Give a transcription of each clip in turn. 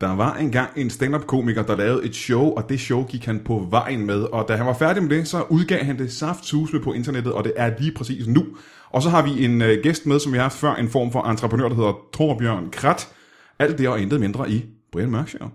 Der var engang en stand-up-komiker, der lavede et show, og det show gik han på vejen med. Og da han var færdig med det, så udgav han det saftsusme på internettet, og det er lige præcis nu. Og så har vi en øh, gæst med, som vi har haft før, en form for entreprenør, der hedder Torbjørn Krat. Alt det og intet mindre i Brian Mørk Show.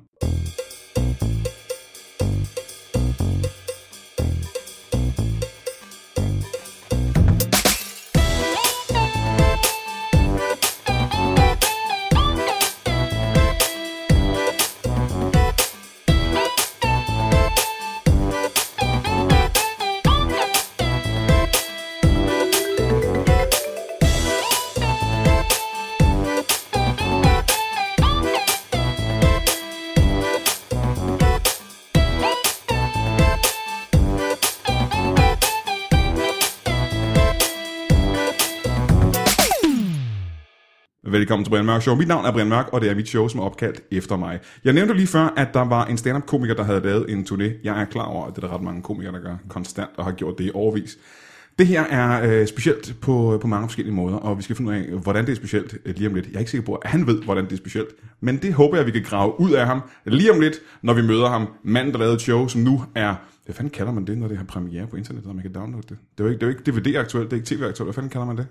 Velkommen til Brian Mørk Show. Mit navn er Brian Mørk, og det er mit show, som er opkaldt efter mig. Jeg nævnte lige før, at der var en stand-up-komiker, der havde lavet en turné. Jeg er klar over, at det er der ret mange komikere, der gør konstant og har gjort det i overvis. Det her er øh, specielt på, på mange forskellige måder, og vi skal finde ud af, hvordan det er specielt øh, lige om lidt. Jeg er ikke sikker på, at han ved, hvordan det er specielt, men det håber jeg, vi kan grave ud af ham lige om lidt, når vi møder ham. Manden, der lavede et show, som nu er... Hvad fanden kalder man det, når det har premiere på internettet, og man kan downloade det? Det er jo ikke, det er jo ikke DVD-aktuelt, det er ikke TV-aktuelt. Hvad fanden kalder man det?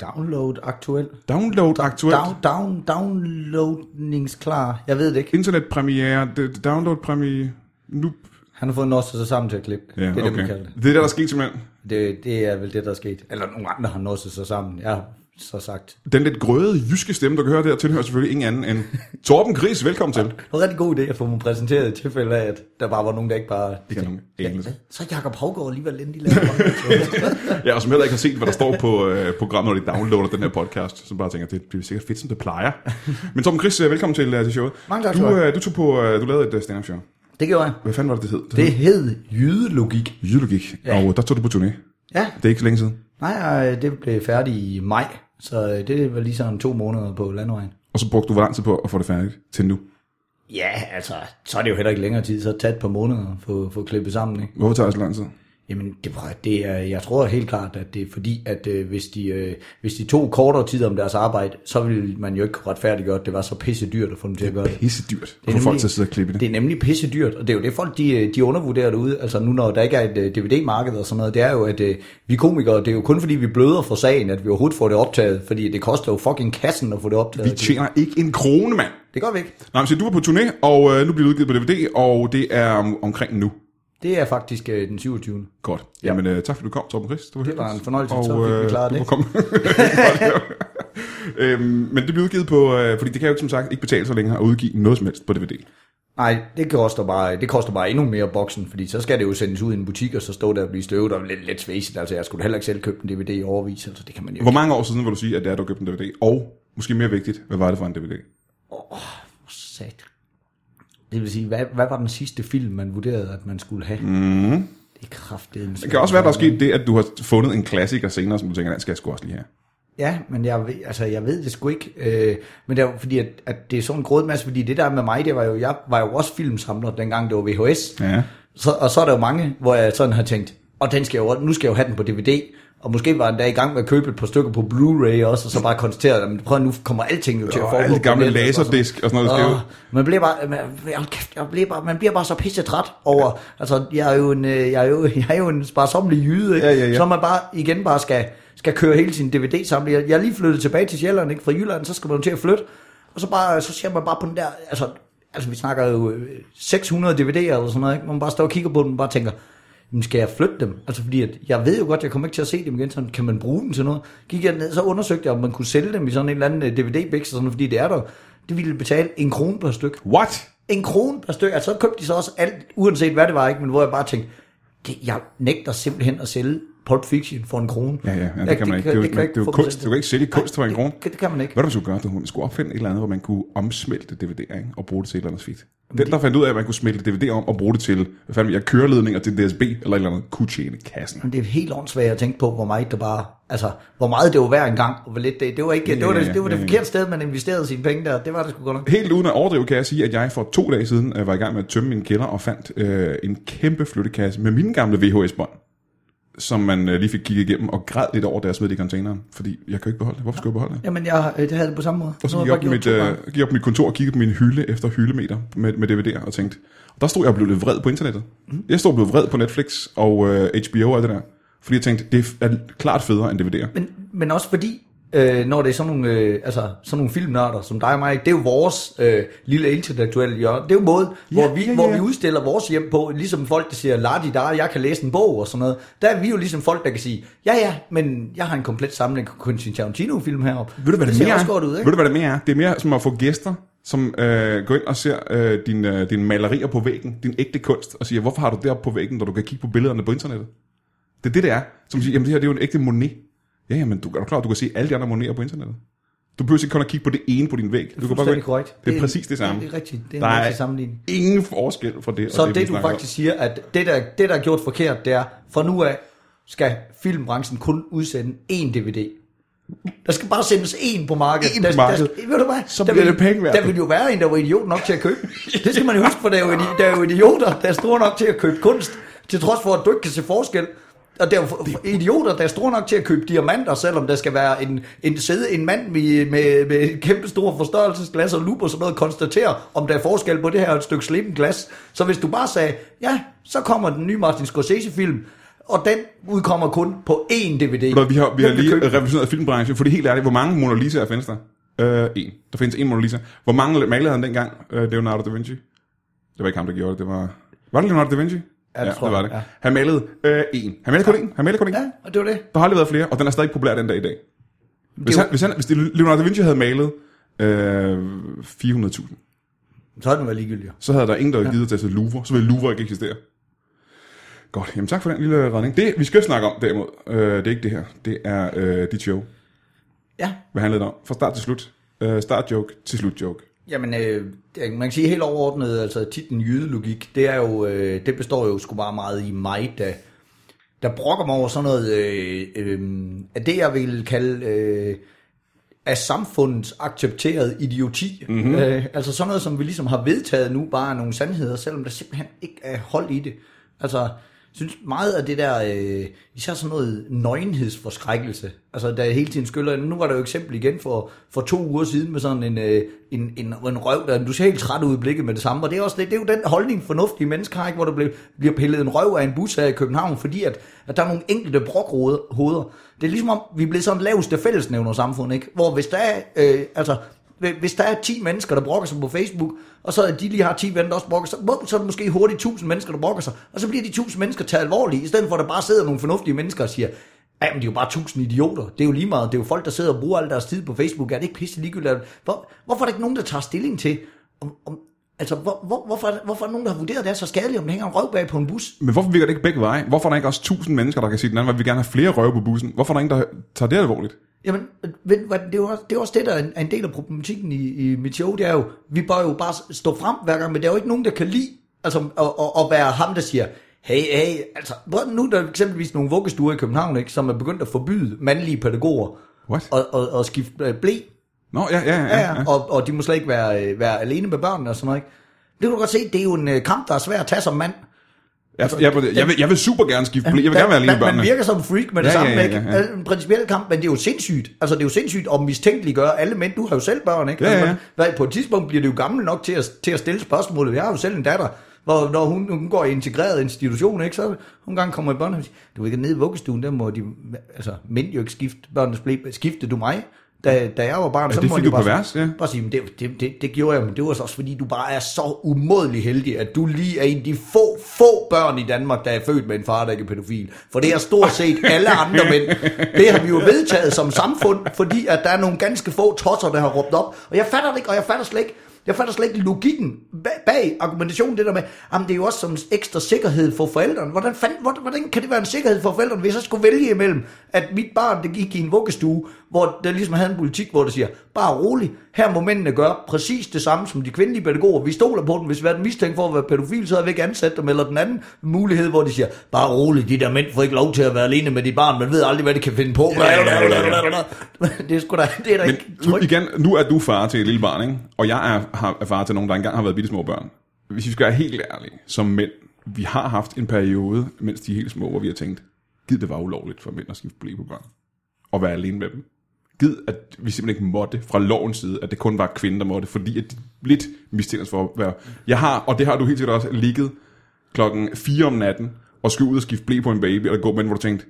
Download aktuel. Download aktuelt. Down, down, downloadningsklar. Jeg ved det ikke. Internetpremiere, det- download premiere, nu... Han har fået nosset sig sammen til at klippe. Ja, det er okay. det, man kalder det. Det er det, der er sket simpelthen. det. Det er vel det, der er sket. Eller nogle andre har nosset sig sammen. Jeg så sagt. Den lidt grøde jyske stemme, du kan høre der, tilhører selvfølgelig ingen anden end Torben Gris. Velkommen til. Det var en rigtig god idé at få mig præsenteret i tilfælde af, at der bare var nogen, der ikke bare... Ikke har nogen. Så er Jacob Havgaard alligevel inde, de Ja, og som heller ikke har set, hvad der står på øh, programmet, når de downloader den her podcast, som bare tænker, det bliver sikkert fedt, som det plejer. Men Torben Gris, øh, velkommen til, øh, til showet. Mange tak Du, øh, du, tog på, øh, du lavede et øh, stand-up show. Det gjorde jeg. Hvad fanden var det, det hed? Det hed jydelogik. Jydelogik, Ja. og der tog du på turné. Ja, Det er ikke så længe siden. nej, øh, det blev færdigt i maj. Så øh, det var lige sådan to måneder på landvejen. Og så brugte du hvor lang tid på at få det færdigt til nu. Ja, altså, så er det jo heller ikke længere tid. Så et par måneder at få, få klippet sammen, ikke? Hvorfor tager det så lang tid? Jamen, det, det er, jeg tror helt klart, at det er fordi, at øh, hvis, de, øh, hvis de tog kortere tid om deres arbejde, så ville man jo ikke retfærdiggøre, at det var så pisse dyrt at få dem til at gøre det. Pisse dyrt. Det Hvorfor er folk til at sidde og klippe det? Det er nemlig pisse dyrt, og det er jo det folk, de, øh, de undervurderer derude. Altså nu, når der ikke er et øh, DVD-marked og sådan noget, det er jo, at øh, vi komikere, det er jo kun fordi, vi bløder for sagen, at vi overhovedet får det optaget, fordi det koster jo fucking kassen at få det optaget. Vi tjener ikke en krone, mand. Det gør vi ikke. Nej, men så du var på turné, og øh, nu bliver det udgivet på DVD, og det er om, omkring nu. Det er faktisk øh, den 27. Godt. Jamen, øh, tak fordi du kom, Torben Chris. Det var, Det var en fornøjelse, så fik vi klaret du det. komme. øhm, men det bliver udgivet på, øh, fordi det kan jo ikke, som sagt ikke betale sig længere at udgive noget som helst på DVD. Nej, det koster, bare, det koster bare endnu mere boksen, fordi så skal det jo sendes ud i en butik, og så stå der og blive støvet og lidt, lidt svæsigt. Altså, jeg skulle heller ikke selv købe en DVD i overvis, altså det kan man jo Hvor mange år siden vil du sige, at det er, du har købt en DVD? Og måske mere vigtigt, hvad var det for en DVD? Sat. Det vil sige, hvad, hvad var den sidste film, man vurderede, at man skulle have? Mm. Det er kraftedeme. Det kan også være, der er sket det, at du har fundet en klassiker senere, som du tænker, den skal jeg sgu også lige have. Ja, men jeg ved, altså, jeg ved det sgu ikke. Øh, men det er fordi, at, at det er sådan en gråd masse, fordi det der med mig, det var jo, jeg var jo også filmsamler, dengang det var VHS. Ja. Så, og så er der jo mange, hvor jeg sådan har tænkt, og den skal jeg jo, nu skal jeg jo have den på DVD, og måske var den der i gang med at købe et par stykker på Blu-ray også, og så bare konstatere, at prøv nu kommer alting jo til at Og foregå. alle gamle nettet og sådan noget. laserdisk og sådan noget, ud. man bliver bare, man, kæft, jeg bliver bare, man bliver bare så pisse træt over, altså jeg er jo en, øh, jeg er jo, jeg er jo en sparsommelig jyde, ikke? Ja, ja, ja. så man bare igen bare skal, skal køre hele sin DVD-samling. Jeg, jeg er lige flyttet tilbage til Sjælland, ikke? Fra Jylland, så skal man jo til at flytte, og så, bare, så ser man bare på den der, altså, altså vi snakker jo øh, 600 DVD'er eller sådan noget, ikke? man bare står og kigger på dem og bare tænker, jamen skal jeg flytte dem? Altså fordi, at jeg ved jo godt, jeg kommer ikke til at se dem igen, så kan man bruge dem til noget? Gik jeg ned, så undersøgte jeg, om man kunne sælge dem i sådan en eller anden DVD-bæks, og sådan, fordi det er der, det ville betale en krone per styk. What? En krone per styk, altså så købte de så også alt, uanset hvad det var, ikke? men hvor jeg bare tænkte, det, jeg nægter simpelthen at sælge Pulp Fiction for en krone. Ja, ja, ja det Jeg- kan man ikke. Det jo, kan det jo få kunst. Du kan ikke sælge kunst for en krone. Det, det kan man ikke. Hvad det, man skulle gøre? Du skulle opfinde et eller andet, hvor man kunne omsmelte DVD'er ikke? og bruge det til et eller andet fedt. Den, der fandt ud af, at man kunne smelte DVD om og bruge det til, hvad fanden, jeg køreledninger til DSB eller et eller andet, kunne tjene kassen. Men det er helt åndssvagt at tænke på, hvor meget det bare, altså, hvor meget det var hver en gang, og hvor lidt det, det var ikke, det var det, det, var det forkerte sted, man investerede sine penge der, det var det sgu godt nok. Helt uden at overdrive kan jeg sige, at jeg for to dage siden øh, var i gang med at tømme min kælder og fandt øh, en kæmpe flyttekasse med mine gamle VHS-bånd. Som man øh, lige fik kigget igennem, og græd lidt over, da jeg smed det i containeren. Fordi jeg kan jo ikke beholde det. Hvorfor skulle jeg beholde det? Jamen, jeg, øh, det havde det på samme måde. Og så gik jeg, op jeg mit, øh, gik jeg op på mit kontor og kiggede på min hylde efter hyldemeter med, med DVD'er og tænkte, og der stod jeg og blev lidt vred på internettet. Mm. Jeg stod og blev vred på Netflix og øh, HBO og alt det der. Fordi jeg tænkte, det er klart federe end DVD'er. Men, men også fordi, øh, når det er sådan nogle, øh, altså, sådan nogle filmnørder som dig og mig, det er jo vores øh, lille intellektuelle hjørne. Det er jo måde, Ja, hvor, vi, ja, ja, hvor vi udstiller vores hjem på, ligesom folk, der siger, lad der, jeg kan læse en bog og sådan noget. Der er vi jo ligesom folk, der kan sige, ja ja, men jeg har en komplet samling af Quentin Tarantino-film heroppe. Ved du, hvad det, ser mere også er? godt ud, Ved du, hvad det mere er? Det er mere som at få gæster, som øh, går ind og ser øh, dine øh, din malerier på væggen, din ægte kunst, og siger, hvorfor har du det oppe på væggen, når du kan kigge på billederne på internettet? Det er det, det er. Som siger, jamen det her det er jo en ægte Monet. Ja, jamen du er du klar, du kan se alle de andre Moneter på internettet. Du behøver ikke kun at kigge på det ene på din væg. Du kan bare gå Fuldstændig ind. korrekt. Det er præcis det samme. Det er rigtigt. Det er Der en er sammenligning. ingen forskel fra det. Så og det, det du faktisk siger, at det der, det, der er gjort forkert, det er, fra nu af skal filmbranchen kun udsende én DVD. Der skal bare sendes én på markedet. Én på markedet. Der, ved du hvad? Så der bliver vil, det penge værd. Der vil jo være en, der var idiot nok til at købe. Det skal man jo huske, for der er jo, der er jo idioter, der er store nok til at købe kunst, til trods for, at du ikke kan se forskel. Og der er idioter, der er store nok til at købe diamanter, selvom der skal være en, en sidde en mand med, med, med kæmpe stor forstørrelsesglas og lup og sådan noget, konstatere, om der er forskel på det her et stykke slitten glas. Så hvis du bare sagde, ja, så kommer den nye Martin Scorsese-film, og den udkommer kun på én DVD. Hvad, Vi har, vi har lige revolutioneret filmbranchen, for det er helt ærligt, hvor mange Mona Lisa findes der? Øh, en. Der findes en Mona Lisa. Hvor mange malede han dengang? Øh, Leonardo da Vinci. Det var ikke ham, der gjorde det. Det var... Var det Leonardo da Vinci? Ja, det tror det var det. ja. Han malede øh, en. Han malede kun en. Han malede kun en. Ja, og det var det. Der har aldrig været flere, og den er stadig populær den dag i dag. Hvis, han, hvis, han, hvis Leonardo da Vinci havde malet øh, 400.000, Så er den været ligegyldig. så havde der ingen, der havde givet til til Louvre. Så ville Louvre ikke eksistere. Godt, jamen tak for den lille redning. Det, vi skal snakke om derimod, øh, det er ikke det her. Det er øh, dit show. Ja, Hvad handlede det om? Fra start til slut. Øh, start joke til slut joke. Jamen, øh, man kan sige helt overordnet, altså titlen jydelogik, det er jo, øh, det består jo sgu bare meget i mig, der, der brokker mig over sådan noget, øh, øh, af det jeg vil kalde øh, af samfundets accepteret idioti. Mm-hmm. Øh, altså sådan noget, som vi ligesom har vedtaget nu, bare nogle sandheder, selvom der simpelthen ikke er hold i det. Altså, synes meget af det der, øh, især sådan noget nøgenhedsforskrækkelse, altså der hele tiden skyller, nu var der jo et eksempel igen for, for to uger siden med sådan en, øh, en, en, en røv, der du ser helt træt ud i blikket med det samme, og det er, også, det, det er jo den holdning fornuftige mennesker har, ikke, hvor der bliver, bliver pillet en røv af en bus her i København, fordi at, at der er nogle enkelte brokhoveder. Det er ligesom om, vi bliver sådan laveste fællesnævner samfund, ikke? hvor hvis der er, øh, altså, hvis der er 10 mennesker, der brokker sig på Facebook, og så de lige har 10 venner, der også brokker sig, så er det måske hurtigt 1000 mennesker, der brokker sig, og så bliver de 1000 mennesker taget alvorligt, i stedet for at der bare sidder nogle fornuftige mennesker og siger, Jamen, det er jo bare 1000 idioter. Det er jo lige meget. Det er jo folk, der sidder og bruger al deres tid på Facebook. Er det ikke pisse ligegyldigt? Hvor, hvorfor er der ikke nogen, der tager stilling til, om, om, altså, hvor, hvor, hvorfor, der, hvorfor er der nogen, der har vurderet, at det er så skadeligt, om der hænger en røv bag på en bus? Men hvorfor virker det ikke begge veje? Hvorfor er der ikke også tusind mennesker, der kan sige den anden, vej? vi vil gerne have flere røve på bussen? Hvorfor er der ingen, der tager det alvorligt? Jamen, ved, det, er jo også, det er også det, der er en, del af problematikken i, i mit show. Det er jo, vi bør jo bare stå frem hver gang, men der er jo ikke nogen, der kan lide altså, at, at, at være ham, der siger, hey, hey, altså, nu er der eksempelvis nogle vuggestuer i København, ikke, som er begyndt at forbyde mandlige pædagoger What? og, og, og skifte øh, blæ. Nå, ja, ja, ja. Ja, ja. Og, og de må slet ikke være, øh, være alene med børnene og sådan noget. Ikke? Det kan du godt se, det er jo en øh, kamp, der er svær at tage som mand. Jeg, jeg, jeg, jeg, vil, jeg vil super gerne skifte blæ. Jeg vil gerne være alene med man, man børnene. virker som en freak med det Ja, samme, ja, ja, ikke? ja. Altså, En principiel kamp, men det er jo sindssygt. Altså, det er jo sindssygt at mistænkeliggøre alle mænd. Du har jo selv børn, ikke? Ja, Altså, ja. man- på et tidspunkt bliver det jo gammel nok til at, til at stille spørgsmålet. Jeg har jo selv en datter, hvor når hun, hun går i integreret institution, ikke? så hun gang kommer i børnehave og siger, du er ikke nede i vuggestuen, der må de, altså, mænd jo ikke skifte børnenes blæ. Skifte du mig? Da, da jeg var barn, så det må fik du bare, pervers, ja. bare sige, det, det, det, det, gjorde jeg, men det var så også fordi, du bare er så umådelig heldig, at du lige er en af de få, få børn i Danmark, der er født med en far, der ikke er pædofil. For det er stort set alle andre mænd. Det har vi jo vedtaget som samfund, fordi at der er nogle ganske få tosser, der har råbt op. Og jeg fatter det ikke, og jeg fatter slet ikke, jeg fatter slet ikke logikken bag, argumentationen, det der med, at det er jo også som ekstra sikkerhed for forældrene. Hvordan, fanden, hvordan kan det være en sikkerhed for forældrene, hvis jeg skulle vælge imellem, at mit barn det gik i en vuggestue, hvor der ligesom havde en politik, hvor der siger, bare rolig, her må mændene gøre præcis det samme som de kvindelige pædagoger. Vi stoler på dem. Hvis vi er mistænkt for at være pædofil, så har vi ikke ansat dem. Eller den anden mulighed, hvor de siger, bare rolig, de der mænd får ikke lov til at være alene med dit barn. Man ved aldrig, hvad de kan finde på. det er sgu da, det er da Men ikke trygt. igen, nu er du far til et lille barn, ikke? og jeg er, har, er far til nogen, der engang har været bitte små børn. Hvis vi skal være helt ærlige, som mænd, vi har haft en periode, mens de er helt små, hvor vi har tænkt, Gid det var ulovligt for mænd at skifte blæ på børn. Og være alene med dem. Gid, at vi simpelthen ikke måtte fra lovens side, at det kun var kvinder, der måtte, fordi at de lidt mistænkes for at være... Jeg har, og det har du helt sikkert også, ligget klokken 4 om natten, og skulle ud og skifte blæ på en baby, eller gå med, hvor du tænkte,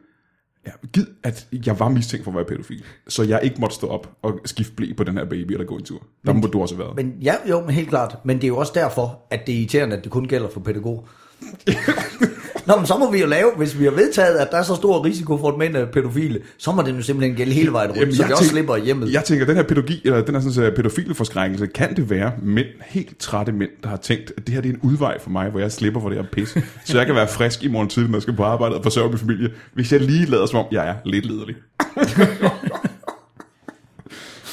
ja, gid, at jeg var mistænkt for at være pædofil, så jeg ikke måtte stå op og skifte blæ på den her baby, eller gå en tur. Der må du også have været. Men ja, jo, men helt klart. Men det er jo også derfor, at det er irriterende, at det kun gælder for pædagoger. Nå, men så må vi jo lave, hvis vi har vedtaget, at der er så stor risiko for, at mænd er pædofile, så må det jo simpelthen gælde hele vejen rundt, Jamen, så jeg vi også tænker- slipper hjemmet. Jeg tænker, den her pædagogi, eller den her sådan, så pædofile forskrækkelse, kan det være mænd, helt trætte mænd, der har tænkt, at det her det er en udvej for mig, hvor jeg slipper for det her pis, så jeg kan være frisk i morgen tidlig, når jeg skal på arbejde og forsørge min familie, hvis jeg lige lader som om, jeg er lidt lederlig.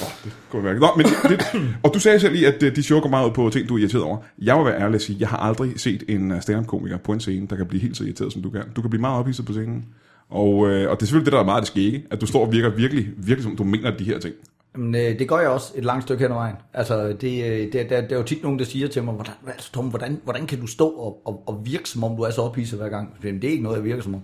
oh, det kunne mærke. Nå, men det, det, og du sagde selv lige, at øh, de show går meget ud på ting, du er irriteret over. Jeg må være ærlig at sige, jeg har aldrig set en øh, stand-up-komiker på en scene, der kan blive helt så irriteret, som du kan. Du kan blive meget ophidset på scenen. Og, øh, og det er selvfølgelig det, der er meget det skægge, at du står og virker virkelig, virkelig som du mener de her ting. Men øh, det gør jeg også et langt stykke hen ad vejen. Altså, det, øh, det, der, der er jo tit nogen, der siger til mig, hvordan, altså, Tom, hvordan, hvordan kan du stå og, og, og virke, som om du er så ophidset hver gang? Jamen, det er ikke noget, jeg virker som om.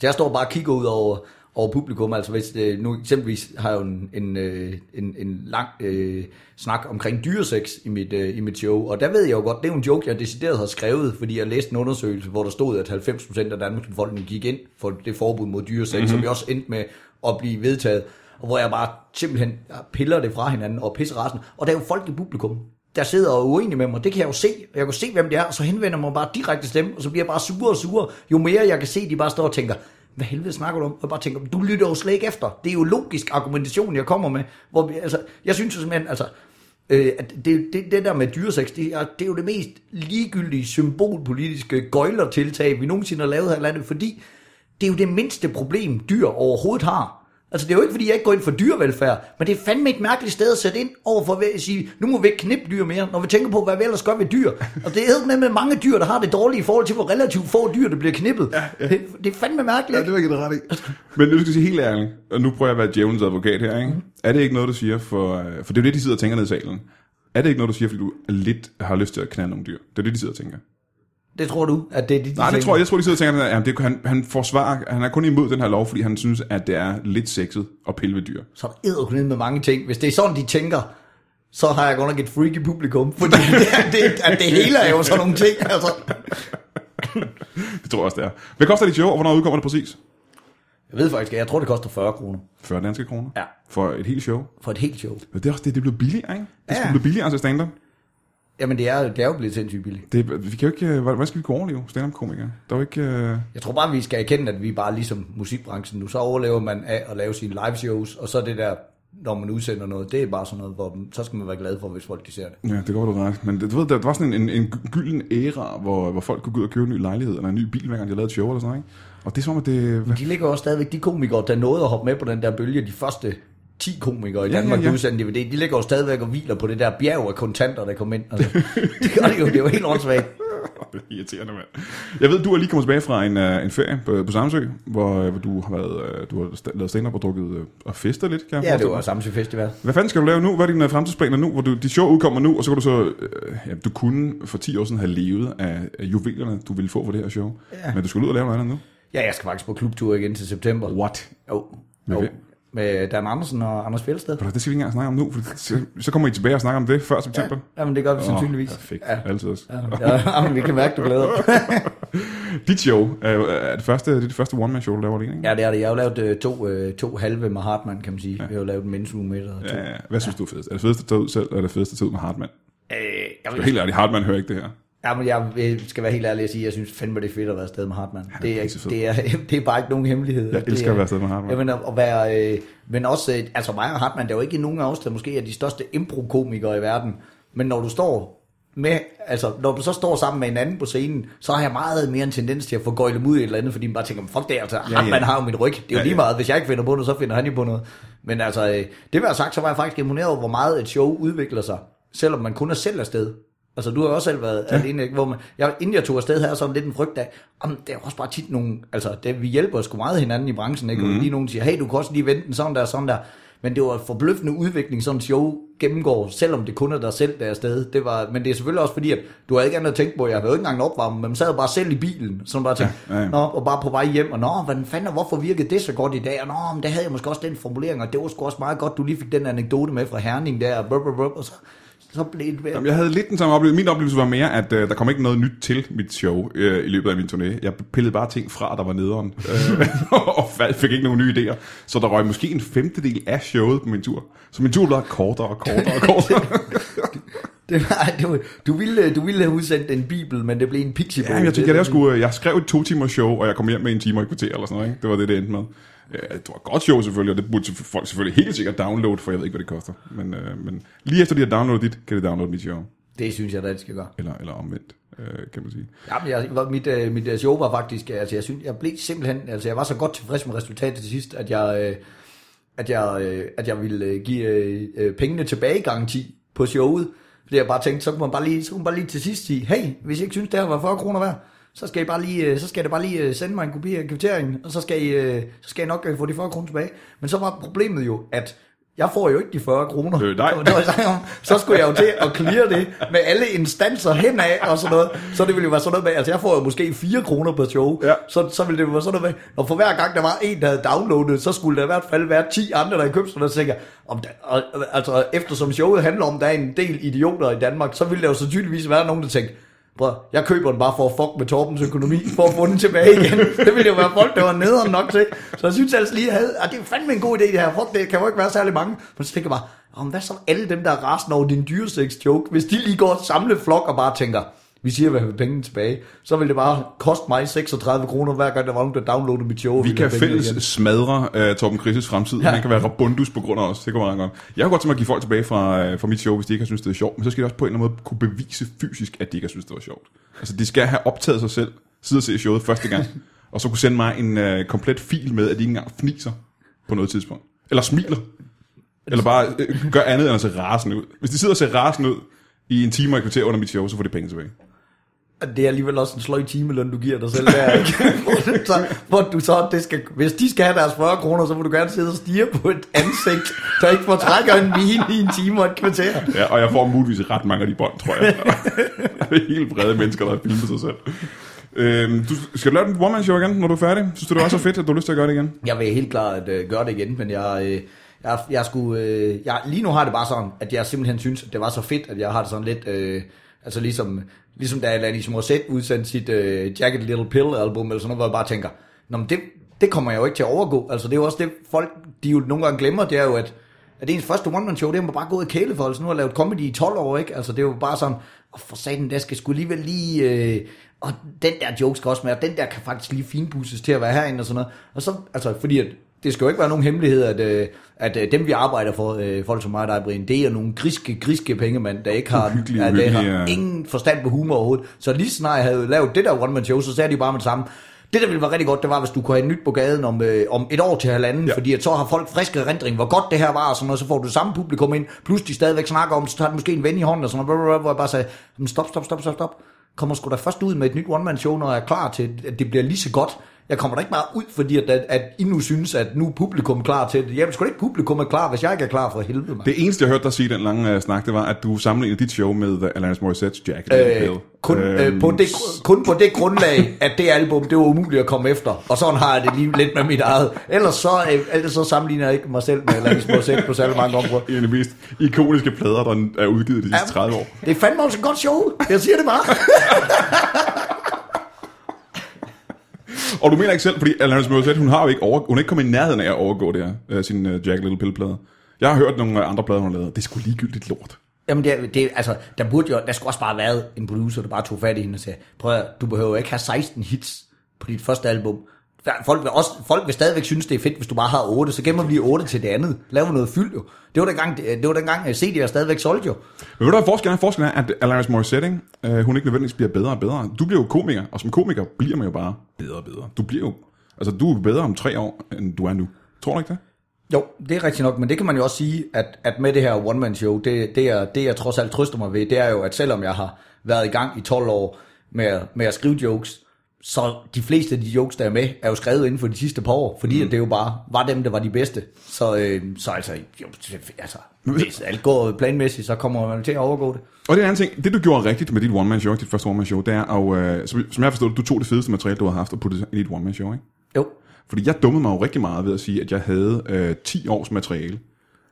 Så jeg står bare og kigger ud over, over publikum. Altså, hvis, øh, nu eksempelvis har jeg jo en, en, øh, en, en lang øh, snak omkring dyresex i mit, øh, i mit show, og der ved jeg jo godt, det er jo en joke, jeg decideret har skrevet, fordi jeg læste en undersøgelse, hvor der stod, at 90% af Danmarks befolkning gik ind for det forbud mod dyresex, mm-hmm. som vi også endte med at blive vedtaget og hvor jeg bare simpelthen piller det fra hinanden og pisser resten. Og der er jo folk i publikum, der sidder og er uenige med mig. Det kan jeg jo se. Og jeg kan se, hvem det er, og så henvender jeg mig bare direkte til dem, og så bliver jeg bare sure og sure. Jo mere jeg kan se, de bare står og tænker, hvad helvede snakker du om? Og bare tænker, du lytter jo slet ikke efter. Det er jo logisk argumentation, jeg kommer med. Hvor, vi- altså, jeg synes jo simpelthen, altså, øh, at det, det, det der med dyresex, det er, det er jo det mest ligegyldige symbolpolitiske gøjlertiltag, vi nogensinde har lavet her i landet, fordi det er jo det mindste problem, dyr overhovedet har. Altså, det er jo ikke, fordi jeg ikke går ind for dyrevelfærd, men det er fandme et mærkeligt sted at sætte ind over for at sige, nu må vi ikke knippe dyr mere, når vi tænker på, hvad vi ellers gør ved dyr. Og det er jo med mange dyr, der har det dårlige i forhold til, hvor relativt få dyr, der bliver knippet. Ja, ja. Det, det er fandme mærkeligt. Ja, det var ikke ret i. Men nu skal jeg sige helt ærligt, og nu prøver jeg at være djævelens advokat her, ikke? Mm. Er det ikke noget, du siger, for, øh, for det er jo det, de sidder og tænker ned i salen. Er det ikke noget, du siger, fordi du lidt har lyst til at knalde nogle dyr? Det er det, de sidder og tænker. Det tror du, at det er de, de Nej, det tænker? tror jeg. Jeg tror, de sidder og tænker, at det, han, han forsvarer, han er kun imod den her lov, fordi han synes, at det er lidt sexet at pille ved dyr. Så er der med mange ting. Hvis det er sådan, de tænker, så har jeg godt nok et freaky publikum. Fordi det, det, at det hele er jo sådan nogle ting. Altså. Det tror jeg også, det er. Hvad koster dit show, og hvornår udkommer det præcis? Jeg ved faktisk jeg tror, det koster 40 kroner 40 danske kroner. Ja. For et helt show. for et helt show. Men det er også det, det bliver billigere, ikke? Det Ja. blive billigere til stand-up. Jamen, det er, det er jo blevet sindssygt billigt. Det, vi kan jo ikke, øh, hvordan skal vi kunne overleve stand-up-komikere? Der er jo ikke... øh, Jeg tror bare, vi skal erkende, at vi er bare ligesom musikbranchen nu. Så overlever man af at lave sine live shows, og så det der, når man udsender noget, det er bare sådan noget, hvor så skal man være glad for, hvis folk de ser det. Ja, det går du ret. Men det, du ved, der var sådan en, en, en gylden æra, hvor, hvor folk kunne gå ud og købe en ny lejlighed, eller en ny bil, hver gang de lavede et show eller sådan noget, ikke? Og det er som om, at det... Hvad? De ligger også stadigvæk, de komikere, der nåede at hoppe med på den der bølge, de første 10 komikere i Danmark, ja, ja, ja. udsendte DVD, de ligger jo stadigvæk og hviler på det der bjerg af kontanter, der kom ind. Altså, det gør de jo, det er jo helt åndssvagt. Det er irriterende, mand. Jeg ved, du er lige kommet tilbage fra en, uh, en ferie på, på Samsø, hvor, uh, hvor du har været, uh, du har sta- lavet stand-up og drukket uh, og festet lidt, kan jeg Ja, det var. Samsø Festival. Hvad fanden skal du lave nu? Hvad er dine fremtidsplaner nu? Hvor du, dit show udkommer nu, og så kan du så... Uh, ja, du kunne for 10 år siden have levet af, af juvelerne, du ville få for det her show. Ja. Men du skal ud og lave noget andet nu. Ja, jeg skal faktisk på klubtur igen til september. What? Jo. Med jo. hvem? Med Dan Andersen og Anders Fjeldsted. Det skal vi ikke engang snakke om nu, for så, kommer I tilbage og snakker om det før september. Jamen, det gør vi sandsynligvis. Perfekt. Ja. Altid også. Ja, ja, men vi kan mærke, du glæder. Dit show er, er det første, det er det første one-man-show, du laver alene, ikke? Ja, det er det. Jeg har jo lavet øh, to, øh, to halve med Hartmann, kan man sige. Ja. Vi har jo lavet en mensuge med og to. Ja, ja. Hvad synes du er fedest? Er det fedeste at tage ud selv, eller er det fedeste at tage ud med Hartmann? Øh, jeg, Jeg er helt ærlig, Hartmann hører ikke det her. Ja, men jeg skal være helt ærlig og sige, at jeg synes fandme, det er fedt at være afsted med Hartmann. er Det er, det, er, det er bare ikke nogen hemmelighed. Jeg Det elsker er- at være afsted med Hartmann. Jeg mener, at være, øh, men også, øh, altså mig og Hartmann, det er jo ikke nogen afsted måske er de største impro-komikere i verden. Men når du står med, altså når du så står sammen med en anden på scenen, så har jeg meget mere en tendens til at få gøjlet ud i et eller andet, fordi man bare tænker, fuck det, altså, ja. Hartmann har jo mit ryg. Det er jo Ja, lige ja. meget, hvis jeg ikke finder på noget, så finder han jo på noget. Men altså, øh, det var sagt, så var jeg faktisk imponeret over, hvor meget et show udvikler sig, selvom man kun er selv afsted. Altså, du har også selv været ja. alene, ikke? hvor man, jeg, inden jeg tog afsted, havde jeg sådan lidt en frygt af, om det er også bare tit nogle, altså, det, vi hjælper sgu meget hinanden i branchen, ikke? Mm. Og lige nogen siger, hey, du kan også lige vente den sådan der, sådan der. men det var en forbløffende udvikling, sådan show gennemgår, selvom det kun er dig selv, der er afsted. Det var, men det er selvfølgelig også fordi, at du har ikke andet at tænke på, jeg havde jo ikke engang en opvarme, men man sad bare selv i bilen, så man bare tænkte, Ja, ja, ja. Nå, og bare på vej hjem, og nå, hvordan fanden, og hvorfor virkede det så godt i dag, og nå, men der havde jeg måske også den formulering, og det var sgu også meget godt, du lige fik den anekdote med fra Herning der, og, brr, brr, brr, og så, så blev det Jamen, jeg havde lidt den samme oplevelse. Min oplevelse var mere, at øh, der kom ikke noget nyt til mit show øh, i løbet af min turné. Jeg pillede bare ting fra, der var nederen. Øh, og fik ikke nogen nye idéer. Så der røg måske en femtedel af showet på min tur. Så min tur blev kortere og kortere og kortere. Det var, det var, du, ville, du ville have udsendt en bibel, men det blev en pixie ja, jeg, tænkte, jeg, jeg, skulle, øh, jeg skrev et to timers show, og jeg kom hjem med en time og et kvarter eller sådan noget. Ikke? Det var det, det endte med. Ja, det var et godt show selvfølgelig, og det burde folk selvfølgelig helt sikkert downloade, for jeg ved ikke, hvad det koster. Men, øh, men lige efter de har downloadet dit, kan de downloade mit show. Det synes jeg, da, det skal gøre. Eller, eller omvendt, øh, kan man sige. Jamen, jeg, var- mit, øh, mit øh, show var faktisk, øh, altså jeg synes, jeg blev simpelthen, altså jeg var så godt tilfreds med resultatet til sidst, at jeg, øh, at jeg, øh, at jeg ville øh, give øh, øh, pengene tilbage garanti på showet. Fordi jeg bare tænkte, så kunne man bare lige, så kunne man bare lige til sidst sige, hey, hvis I ikke synes, det her var 40 kroner værd, så skal I bare lige, øh, så skal det bare lige øh, sende mig en kopi af kvitteringen, og så skal I, øh, så skal I nok få de 40 kroner tilbage. Men så var problemet jo, at jeg får jo ikke de 40 kroner. Øh, nej. Det var- jeg. Så skulle jeg jo til at clear det med alle instanser henad og sådan noget. Så det ville jo være sådan noget med, altså jeg får jo måske 4 kroner per show. Ja. Så, så ville det jo være sådan noget med, og for hver gang der var en, der havde downloadet, så skulle der i hvert fald være 10 andre, der havde købt sådan noget. Så tænker jeg, om der, og, altså eftersom showet handler om, at der er en del idioter i Danmark, så ville der jo sandsynligvis være nogen, der tænkte, Bror, jeg køber den bare for at fuck med Torbens økonomi, for at få den tilbage igen. Det ville jo være folk, der var nederen nok til. Så jeg synes altså lige, at havde, ah, det er fandme en god idé det her. Fuck, det kan jo ikke være særlig mange. Men så tænker jeg bare, om hvad så alle dem, der er rasende over din dyresex joke, hvis de lige går og samle flok og bare tænker, vi siger, hvad vi pengene tilbage, så vil det bare koste mig 36 kroner, hver gang der var nogen, der downloadede mit show. Vi kan pengene igen. fælles smadre uh, Torben Krises fremtid. Ja. Han kan være rabundus på grund af os. Det går meget godt. Jeg har godt tænkt mig at give folk tilbage fra, uh, fra mit show, hvis de ikke har synes det er sjovt. Men så skal de også på en eller anden måde kunne bevise fysisk, at de ikke har synes det var sjovt. Altså, de skal have optaget sig selv, sidde og se showet første gang, og så kunne sende mig en uh, komplet fil med, at de ikke engang fniser på noget tidspunkt. Eller smiler. Eller bare gør andet end at se rasende ud. Hvis de sidder og ser rasende ud i en time og et kvarter under mit show, så får de penge tilbage. Og det er alligevel også en sløj timeløn, du giver dig selv der, ikke? hvor, du så, hvor du så, det skal, hvis de skal have deres 40 kroner, så må du gerne sidde og stige på et ansigt, der ikke fortrækker en mine i en time og et kvarter. Ja, og jeg får muligvis ret mange af de bånd, tror jeg. det er helt brede mennesker, der har filmet sig selv. Øhm, du, skal du lave den one show igen, når du er færdig? Synes du, det var så fedt, at du har lyst til at gøre det igen? Jeg vil helt klart at, øh, gøre det igen, men jeg, øh, jeg, jeg skulle, øh, jeg, lige nu har det bare sådan, at jeg simpelthen synes, at det var så fedt, at jeg har det sådan lidt, øh, altså ligesom, ligesom da Alanis Morissette udsendte sit øh, Jacket Little Pill album, eller sådan noget, hvor jeg bare tænker, Nå, men det, det kommer jeg jo ikke til at overgå, altså det er jo også det, folk, de jo nogle gange glemmer, det er jo, at at ens første one-man-show, det er man bare gået i kæle for, altså nu har lavet comedy i 12 år, ikke? Altså det er jo bare sådan, og for satan, der skal sgu alligevel lige, øh, og den der joke skal også med, og den der kan faktisk lige finpusses til at være herinde og sådan noget. Og så, altså fordi at, det skal jo ikke være nogen hemmelighed, at, øh, at øh, dem vi arbejder for, øh, folk som mig og dig, Brian, det er nogle griske, griske pengemænd, der ikke har, ja, der har ingen forstand på humor overhovedet. Så lige snart jeg havde lavet det der one-man-show, så sagde de bare med det samme, det, der ville være rigtig godt, det var, hvis du kunne have et nyt på gaden om, øh, om et år til halvanden, Ja. fordi at så har folk friske erindring, hvor godt det her var, og sådan noget, så får du samme publikum ind, plus de stadigvæk snakker om, så tager de måske en ven i hånden, og sådan noget, hvor jeg bare sagde, "Men stop, stop, stop, stop, stop. Kommer sgu da først ud med et nyt one-man-show, når jeg er klar til, at det bliver lige så godt. Jeg kommer da ikke bare ud, fordi at, at, at I nu synes, at nu er publikum klar til det. Jamen, sgu da ikke publikum er klar, hvis jeg ikke er klar for helvede, mand. Det eneste, jeg hørte dig sige den lange uh, snak, det var, at du sammenlignede dit show med uh, Alanis Morissette's Jack. Øh, kun, øh, på det, kun på det grundlag, at det album, det var umuligt at komme efter. Og sådan har jeg det lige lidt med mit eget. Ellers så, øh, ellers så sammenligner jeg ikke mig selv med Alanis Morissette på særlig mange områder. En af de mest ikoniske plader, der er udgivet de sidste 30 år. Det er fandme også et godt show. Jeg siger det bare. Og du mener ikke selv, fordi Alanis Morissette, hun har jo ikke, over, hun er ikke kommet i nærheden af at overgå det her, uh, sin uh, Jack Little Pill-plade. Jeg har hørt nogle øh, andre plader, hun har lavet. Det er sgu ligegyldigt lort. Jamen, det, er- det, altså, der burde jo, der skulle også bare have været en producer, der bare tog fat i hende og sagde, prøv at, du behøver ikke have 16 hits på dit første album. Folk vil, også, folk vil stadigvæk synes, det er fedt, hvis du bare har 8, så gemmer vi 8 til det andet. Laver noget fyld jo. Det var dengang, det var dengang CD'er stadigvæk solgte jo. Men ved du hvad forskellen er? Forskellen er, at Alanis Morissette, øh, hun ikke nødvendigvis bliver bedre og bedre. Du bliver jo komiker, og som komiker bliver man jo bare bedre og bedre. Du bliver jo, altså du er bedre om tre år, end du er nu. Tror du ikke det? Jo, det er rigtigt nok, men det kan man jo også sige, at, at med det her one-man-show, det, det, er, det jeg trods alt trøster mig ved, det er jo, at selvom jeg har været i gang i 12 år med, med at skrive jokes, så de fleste af de jokes, der er med, er jo skrevet inden for de sidste par år, fordi mm. det jo bare var dem, der var de bedste. Så, øh, så altså, jo, altså, hvis alt går planmæssigt, så kommer man til at overgå det. Og det er en anden ting, det du gjorde rigtigt med dit one-man-show, dit første one-man-show, det er, og, øh, som, jeg har forstået, du tog det fedeste materiale, du har haft, og puttede det i dit one-man-show, ikke? Jo. Fordi jeg dummede mig jo rigtig meget ved at sige, at jeg havde øh, 10 års materiale.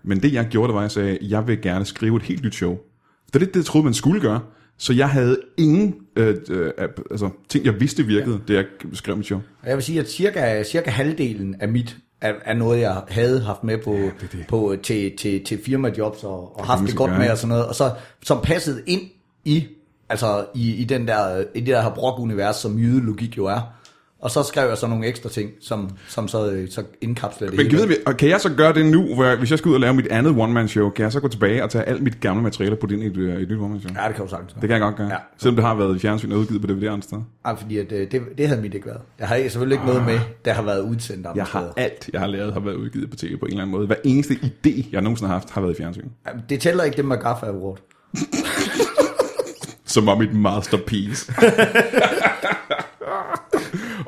Men det jeg gjorde, det var, at jeg sagde, at jeg vil gerne skrive et helt nyt show. Det er lidt det, jeg troede, man skulle gøre. Så jeg havde ingen øh, øh, altså, ting, jeg vidste virkede, ja. det jeg skrev mit show. Jeg vil sige, at cirka, cirka halvdelen af mit er, er noget, jeg havde haft med på, ja, det det. på til, til, til firmajobs og, og haft det, godt med og sådan noget. Og så som passede ind i, altså i, i, den der, i det der her brok-univers, som jydelogik jo er. Og så skrev jeg så nogle ekstra ting, som, som så, øh, så indkapslede det Men hele. Og kan jeg så gøre det nu, hvor jeg, hvis jeg skal ud og lave mit andet one-man-show, kan jeg så gå tilbage og tage alt mit gamle materiale på din et, et nyt one-man-show? Ja, det kan du sagtens. Det kan jeg godt gøre. Ja. Selvom det har været i fjernsyn og udgivet på DVD andre steder. Ja, fordi at, øh, det, det havde mit ikke været. Jeg har selvfølgelig ikke noget med, der har været udsendt andre Jeg har steder. alt, jeg har lavet, har været udgivet på tv på en eller anden måde. Hver eneste idé, jeg nogensinde har haft, har været i fjernsyn. Ja, det tæller ikke det med Gaffa Award. Som var mit masterpiece.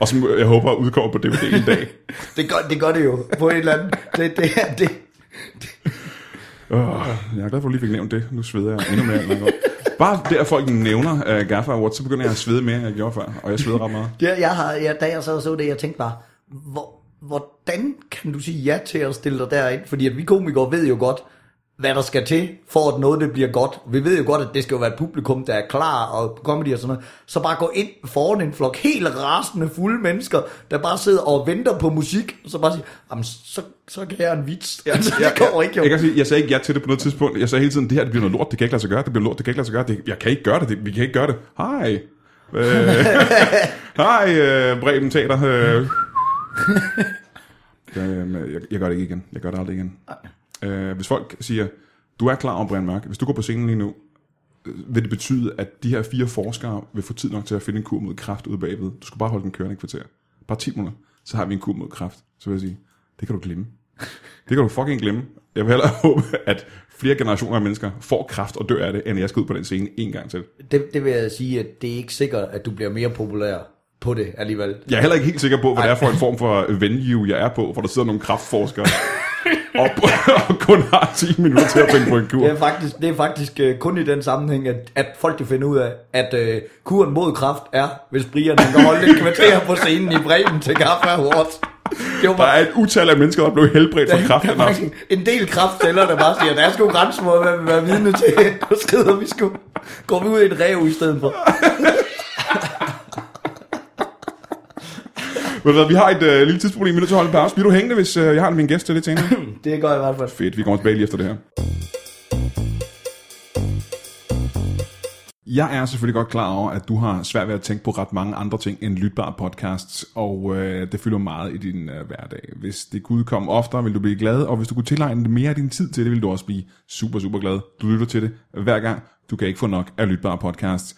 og som jeg håber udkommer på DVD en dag. det, gør, det gør det jo, på en eller anden. Det, det, det, det. Oh, jeg er glad for, at du lige fik nævnt det. Nu sveder jeg endnu mere. End Bare det, at folk nævner uh, Gaffa Awards, så begynder jeg at svede mere, end jeg gjorde før. Og jeg sveder ret meget. Ja, jeg har, ja, da jeg så så det, jeg tænkte bare, hvor, hvordan kan du sige ja til at stille dig derind? Fordi at vi komikere ved jo godt, hvad der skal til, for at noget det bliver godt. Vi ved jo godt, at det skal jo være et publikum, der er klar og comedy og sådan noget. Så bare gå ind foran en flok helt rasende fulde mennesker, der bare sidder og venter på musik, og så bare sige, jamen så, så kan jeg en vits. Ja, altså, det går ikke jo. Jeg, kan sige, jeg sagde ikke ja til det på noget tidspunkt. Jeg sagde hele tiden, det her det bliver noget lort, det kan ikke lade sig gøre, det bliver lort, det kan ikke lade sig gøre. Det, jeg kan ikke gøre det, det vi kan ikke gøre det. Hej. Øh, hej, øh, Breben Teater. Øh. Jeg, jeg, jeg gør det ikke igen. Jeg gør det aldrig igen. Øh, hvis folk siger, du er klar over, Brian Mørk, hvis du går på scenen lige nu, øh, vil det betyde, at de her fire forskere vil få tid nok til at finde en kur mod kraft ude bagved. Du skal bare holde den kørende i kvarter. Bare 10 minutter, så har vi en kur mod kraft. Så vil jeg sige, det kan du glemme. Det kan du fucking glemme. Jeg vil hellere håbe, at flere generationer af mennesker får kraft og dør af det, end jeg skal ud på den scene en gang til. Det, det vil jeg sige, at det er ikke sikkert, at du bliver mere populær på det alligevel. Jeg er heller ikke helt sikker på, hvad Ej. det er for en form for venue, jeg er på, hvor der sidder nogle kraftforskere og, og kun har 10 minutter til at finde på en kur. Det er faktisk, det er faktisk uh, kun i den sammenhæng, at, at folk de finder ud af, at uh, kuren mod kraft er, hvis Brian kan holde et kvarter på scenen i Bremen til Kaffe Awards. Det var bare, der er et utal af mennesker, der er blevet helbredt for kraft. Der er en del kraftceller, der bare siger, der er sgu grænser hvad vi være vidne til. Nu skrider vi sgu. Går vi ud i en rev i stedet for. Men vi har et uh, lille tidsproblem, vi er nødt til at holde en pause. Bliver du hængende, hvis uh, jeg har min gæst til lidt senere? det gør jeg i hvert fald. Fedt, vi kommer tilbage lige efter det her. Jeg er selvfølgelig godt klar over, at du har svært ved at tænke på ret mange andre ting end lytbare podcasts, og øh, det fylder meget i din øh, hverdag. Hvis det kunne komme oftere, vil du blive glad, og hvis du kunne tilegne mere af din tid til det, vil du også blive super, super glad. Du lytter til det hver gang. Du kan ikke få nok af lytbare podcasts.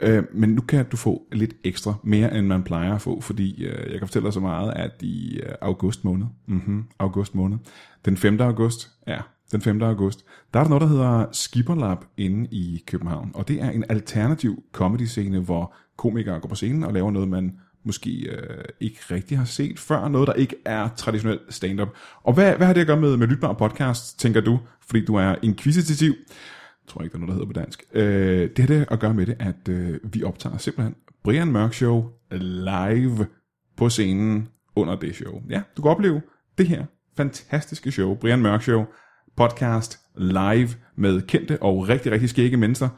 Øh, men nu kan du få lidt ekstra, mere end man plejer at få, fordi øh, jeg kan fortælle dig så meget, at i øh, august måned, mm-hmm, august måned, den 5. august, ja, den 5. august, der er der noget, der hedder Skipperlab inde i København, og det er en alternativ comedy-scene, hvor komikere går på scenen og laver noget, man måske øh, ikke rigtig har set før, noget, der ikke er traditionel stand-up. Og hvad, hvad har det at gøre med, med Lytbar Podcast, tænker du, fordi du er inquisitiv? Tror ikke, der er noget, der hedder på dansk. Øh, det har det at gøre med det, at øh, vi optager simpelthen Brian Mørk Show live på scenen under det show. Ja, du kan opleve det her fantastiske show, Brian Mørk Show, podcast live med kendte og rigtig, rigtig skægge mennesker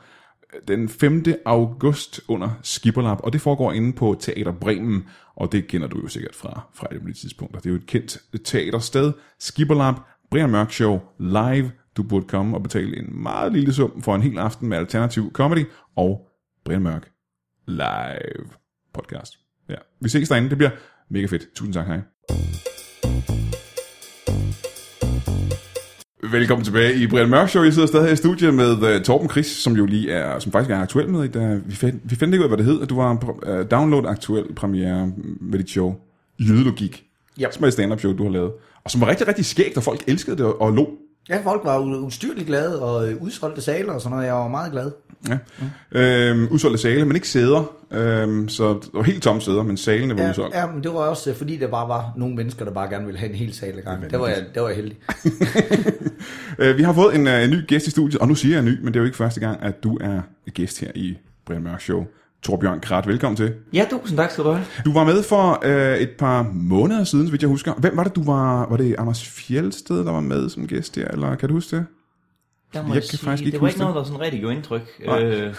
øh, den 5. august under Skipperlab, og det foregår inde på Teater Bremen, og det kender du jo sikkert fra, fra et tidspunkt. Det er jo et kendt teatersted. Skipperlab, Brian Mørk Show, live du burde komme og betale en meget lille sum for en hel aften med alternativ comedy og Brian Mørk live podcast. Ja, vi ses derinde. Det bliver mega fedt. Tusind tak, hej. Velkommen tilbage i Brian Mørk Show. Jeg sidder stadig her i studiet med uh, Torben Chris, som jo lige er, som faktisk er aktuel med. Uh, vi, find, vi fandt ikke ud af, hvad det hed. Du var uh, download aktuel premiere med dit show. Jødelogik. Yep. Som er et stand-up show, du har lavet. Og som var rigtig, rigtig skægt, og folk elskede det og, og lå Ja, folk var ustyrligt glade, og øh, udsolgte saler og sådan noget. Jeg var meget glad. Ja. Øhm, udsolgte sale, men ikke sæder. Øhm, så det var helt tomme sæder, men salene var Ja, udsolgt. ja, men det var også øh, fordi, der bare var nogle mennesker, der bare gerne ville have en hel sal gang. Det var jeg, det var jeg heldig. Øh, vi har fået en, øh, en ny gæst i studiet, og nu siger jeg ny, men det er jo ikke første gang, at du er gæst her i Brian Mørk Show. Torbjørn Krat, velkommen til. Ja, tusind tak skal du have. Du var med for øh, et par måneder siden, vidt jeg husker. Hvem var det, du var? Var det Anders Fjeldsted, der var med som gæst der, eller kan du huske det? Der må Jeg jeg, kan sige, faktisk ikke det var ikke noget, der sådan rigtig gjorde indtryk. Nej. Øh,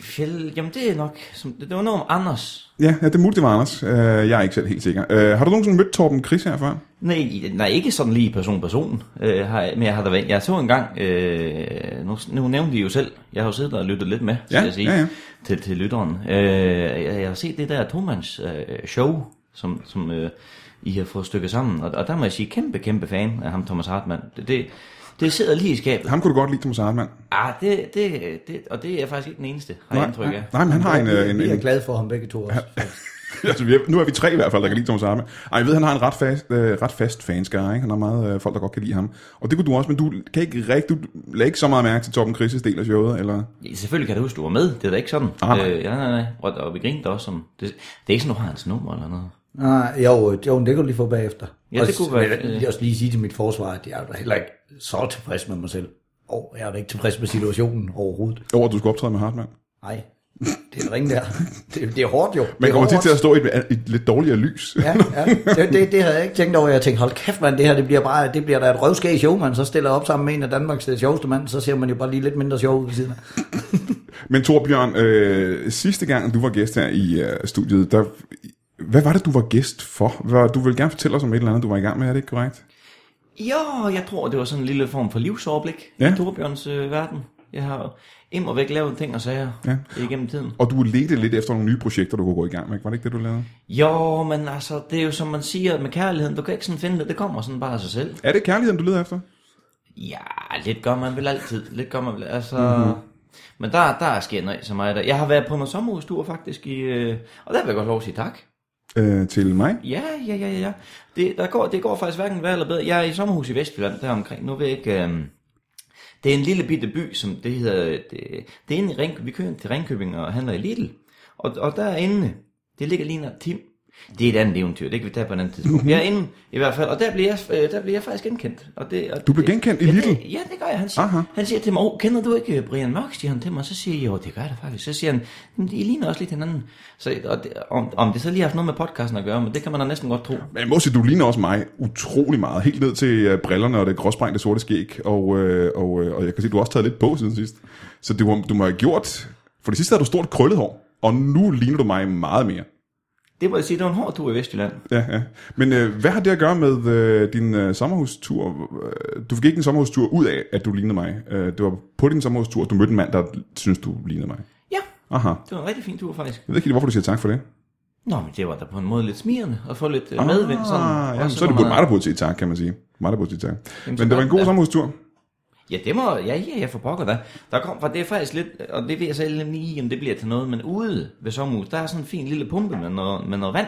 fjeld, jamen det er nok, som, det var noget om Anders. Ja, ja det er muligt, det var Anders. Øh, jeg er ikke selv helt sikker. Øh, har du nogensinde mødt Torben Chris her før? Nej, nej, ikke sådan lige person person, har, jeg- men jeg har da været, jeg så engang, øh, nu, nu nævnte I jo selv, jeg har jo siddet og lyttet lidt med, skal Ja, jeg sige, ja, ja. Til, til lytteren. Øh, jeg, jeg har set det der Tomans øh, show, som, som øh, I har fået stykket sammen, og, og der må jeg sige, kæmpe, kæmpe fan af ham, Thomas Hartmann. Det, det, det sidder lige i skabet. Ham kunne du godt lide, Thomas Hartmann. Ah, det, det, det, og det er faktisk ikke den eneste, har jeg indtryk af. nej, men han har en... øh, en, Vi er en glade for ham begge to også. altså, vi er, nu er vi tre i hvert fald, der kan lide Thomas Hartmann. Ej, jeg ved, han har en ret fast, øh, ret fast fanskare, ikke? Han har meget øh, folk, der godt kan lide ham. Og det kunne du også, men du kan ikke rigtig, du lagde ikke så meget mærke til Torben Chris' del af showet, eller? Ja, selvfølgelig kan du huske, du var med. Det er da ikke sådan. Ah, nej. øh, ja, nej, nej. Og, og vi grinte også som... Det, det er ikke sådan, du har hans nummer eller noget. Nej, jo, jo, det kan du lige få bagefter. Ja, det Også- kunne være, Jeg vil også lige sige til mit forsvar, at jeg er da heller ikke så tilfreds med mig selv. Og jeg er da ikke tilfreds med situationen overhovedet. Over, at du skulle optræde med Hartmann. Nej, det er ring der. Det, det er hårdt jo. Man er kommer tit til at stå i et, et lidt dårligere lys. Ja, ja. Det, det, det, havde jeg ikke tænkt over. Jeg tænkte, hold kæft mand, det her det bliver bare, det bliver da et røvskæg show, man. Så stiller jeg op sammen med en af Danmarks øh, sjoveste mand, så ser man jo bare lige lidt mindre sjov ud ved siden af. Men Torbjørn, øh, sidste gang du var gæst her i øh, studiet, der, hvad var det, du var gæst for? Du vil gerne fortælle os om et eller andet, du var i gang med, er det ikke korrekt? Jo, jeg tror, det var sådan en lille form for livsoverblik Ja. i Torbjørns øh, verden. Jeg har im og væk lavet ting og sager Ja. igennem tiden. Og du ledte lidt efter nogle nye projekter, du kunne gå i gang med, var det ikke det, du lavede? Jo, men altså, det er jo som man siger med kærligheden. Du kan ikke sådan finde det. Det kommer sådan bare af sig selv. Er det kærligheden, du leder efter? Ja, lidt gør man vel altid. Lidt gør man vel, altså... Mhm. Mm-hmm. Men der, der er sket noget så meget der. Jeg har været på noget sommerhustur faktisk, i, øh, og der vil jeg godt lov at sige tak. Øh, til mig? Ja, ja, ja, ja. Det, der går, det går faktisk hverken værre eller bedre. Jeg er i sommerhus i Vestjylland, der omkring. Nu ved jeg ikke... Øh, det er en lille bitte by, som det hedder... Det, det er inde i Ringkøbing. Vi kører til Ringkøbing og handler i Lidl. Og, og derinde, det ligger lige nær Tim. Det er et andet eventyr, det kan vi tage på et andet tidspunkt. Jeg er inde i hvert fald, og der bliver jeg, øh, der bliver jeg faktisk genkendt. Og det, og Du blev det- genkendt i ja, Lidl? Det, ja, det gør jeg. Han siger, Aha. han siger til mig, oh, kender du ikke Brian Mørk, siger han til mig. Så siger jeg, jo, det gør jeg da faktisk. Så siger han, "Men de ligner også lidt hinanden. Så, og det, om, om det så lige har haft noget med podcasten at gøre, men det kan man da næsten godt tro. Men jeg må sige, du ligner også mig utrolig meget. Helt ned til øh, brillerne og det gråsprængte sorte skæg. Og, øh, og, øh, og jeg kan se, du har også taget lidt på siden sidst. Så du, du må have gjort... For det sidste havde du stort krøllet hår. Og nu ligner du mig meget mere. Det må jeg sige, det var en hård tur i Vestjylland. Ja, ja. Men øh, hvad har det at gøre med øh, din øh, sommerhustur? Øh, Du fik ikke en sommerhustur ud af, at du lignede mig. Øh, det var på din sommerhustur, at du mødte en mand, der synes du lignede mig. Ja, Aha. det var en rigtig fin tur faktisk. Jeg ved ikke helt, hvorfor du siger tak for det. Nå, men det var da på en måde lidt smirrende at få lidt ah, medvind. Sådan, ja, så er det burde man mig, der burde sige tak, kan man sige. Mig, der burde sige tak. Jamen, Men det var en god sommerhustur. Ja, det må, ja, ja, jeg får pokker da. Der kom, for det er faktisk lidt, og det ved jeg selv lige, om det bliver til noget, men ude ved sommerhus, der er sådan en fin lille pumpe med noget, med noget vand.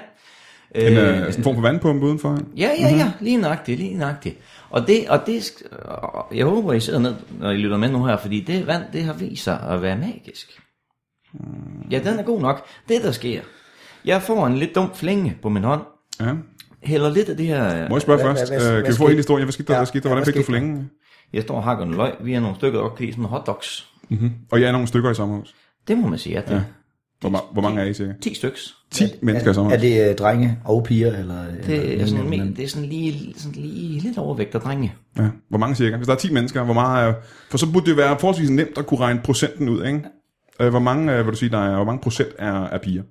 En, øh, sådan en form for vandpumpe udenfor. Ja, ja, ja, lige nøjagtigt, lige nøjagtigt. Og det, og det, og jeg håber, I sidder ned, når I lytter med nu her, fordi det vand, det har vist sig at være magisk. Ja, den er god nok. Det, der sker, jeg får en lidt dum flænge på min hånd, Ja. hælder lidt af det her, Må jeg spørge Hvad- først? hvad- hvad- Øh, hvad kan vi få hele historien? Hvad skete der? Ja, Hvad skete der? Hvordan hvad fik du flængen? Jeg står og hakker en løg, vi er nogle stykker, der godt kan lide sådan hotdogs. Og jeg er nogle stykker i sommerhus. Det må man sige, at det Ja. Hvor, ma- hvor mange er I cirka? 10 styks. 10 mennesker i Er sommerhus. det øh, drenge og piger? Eller, Det eller, er sådan, det er sådan lige, sådan lige lidt overvægt af drenge. Ja. Hvor mange cirka? Hvis der er 10 mennesker, hvor meget er... For så burde det være forholdsvis nemt at kunne regne procenten ud, ikke? Øh, Hvor mange, øh, vil du sige, der er, hvor mange procent er, er piger?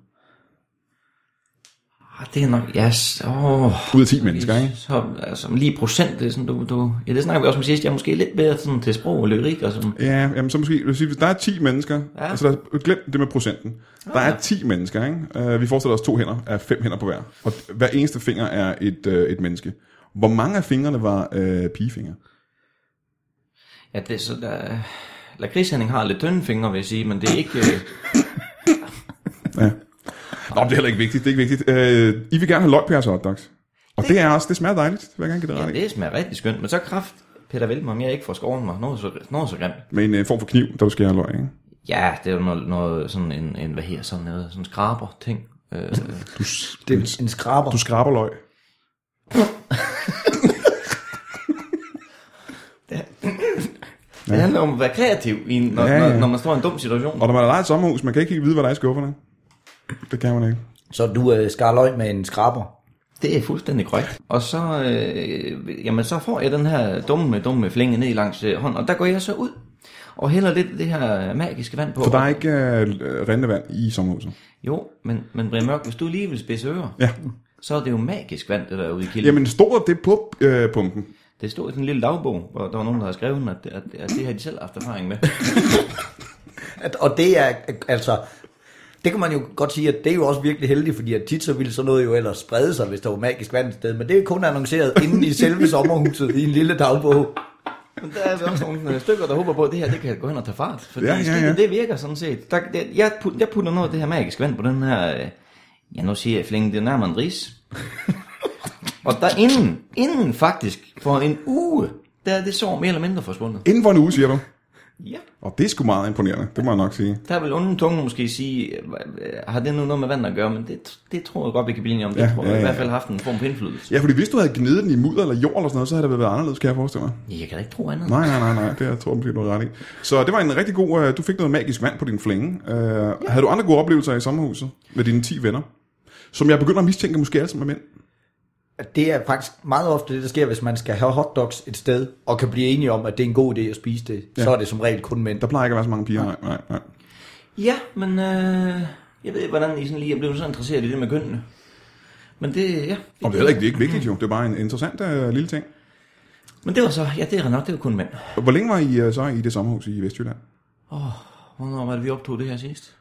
Ah, det er nok, ja, yes, åh. Ud af 10 mennesker, ikke? Så, altså, lige procent, det er sådan, du, du, ja, det snakker vi også om sidst, jeg er måske lidt bedre sådan, til sprog og lyrik og sådan. Ja, jamen så måske, vil sige, hvis der er 10 mennesker, ja. Ja. altså der, glem det med procenten. Der er 10 mennesker, ikke? Uh, vi forestiller os to hænder, er fem hænder på hver. Og hver eneste finger er et, uh, et menneske. Hvor mange af fingrene var uh, pigefingre? Ja, det er så, der, Lakrids Henning har lidt tynde fingre, vil jeg sige, men det er ikke, øh, Ja. Nå, men det er heller ikke vigtigt, det er ikke vigtigt. Uh, I vil gerne have løg på jeres hotdogs. Og det er også, det smager dejligt, det vil jeg gerne give det ja, ret i. det smager rigtig skønt, men så kraft, Peter Velmer, om jeg ikke får skåret mig. Noget så, noget så grimt. Med en øh, form for kniv, der du skærer løg, ikke? Ja, det er jo noget, noget sådan en, en, hvad her, sådan noget, sådan skraber ting. Øh, Du, Det er en skraber. du skraber løg. det handler om at være kreativ, i, en- når, Ja, ja, ja. ja. Når, når man står i en dum situation. Og når man har lejet et sommerhus, man kan ikke helt vide, hvad der er i skufferne. Det kan man ikke. Så du øh, skar løg med en skraber. Det er fuldstændig korrekt. Og så, øh, jamen, så får jeg den her dumme, dumme flænge ned langs øh, hånden, og der går jeg så ud og hælder lidt det her magiske vand på. For der er ikke øh, rindende vand i sommerhuset. Jo, men, men Brian Mørk, hvis du lige vil spidse ører, Ja. så er det jo magisk vand, det der er ude i kilden. Jamen, stod det på øh, pumpen? Det stod i sådan en lille dagbog, hvor der var nogen, der havde skrevet, at, at, at det har de selv haft erfaring med. At, og det er, altså, det kan man jo godt sige, at det er jo også virkelig heldigt, fordi at tit så ville sådan noget jo ellers sprede sig, hvis der var magisk vand et sted, men det er kun annonceret inde i selve sommerhuset i en lille dagbog. Men der er også nogle øh, stykker, der håber på, at det her det kan gå hen og tage fart. Fordi Ja, ja, ja, det virker sådan set. Der, det, jeg, put, jeg putter noget af det her magiske vand på den her... Øh, ja, nu siger jeg flænge, det er nærmere en ris. og der inden, inden faktisk, for en uge, der er det sår mere eller mindre forsvundet. Inden for en uge, siger du. Ja. Og det er sgu meget imponerende, det må jeg nok sige. Der vil onde tunge måske sige, øh, har det nu noget med vand at gøre, men det, det tror jeg godt, vi kan blive enige om. Det Ja, tror jeg ja, i ja. hvert fald har haft en form for indflydelse. Ja, fordi hvis du havde gnidet den i mudder eller jord eller sådan noget, så havde det været anderledes, kan jeg forestille mig. Jeg kan da ikke tro andet. Nej, nej, nej, nej, det jeg tror jeg måske, du ret i. Så det var en rigtig god, øh, du fik noget magisk vand på din flænge. Uh, ja. Havde du andre gode oplevelser i sommerhuset med dine 10 venner? Som jeg begynder at mistænke måske alle sammen er mænd. Det er faktisk meget ofte det, der sker, hvis man skal have hotdogs et sted, og kan blive enige om, at det er en god idé at spise det, ja. så er det som regel kun mænd. Der plejer ikke at være så mange piger, nej, nej, nej. Ja, men øh, jeg ved ikke, hvordan I sådan lige er blevet så interesseret i det med kønnene. Men det, ja. Og det er ikke, det er ikke vigtigt jo, det er bare en interessant uh, lille ting. Men det var så, ja, det er nok, det var kun mænd. Hvor længe var I uh, så i det sommerhus i Vestjylland? Hvornår var det, vi optog det her sidst?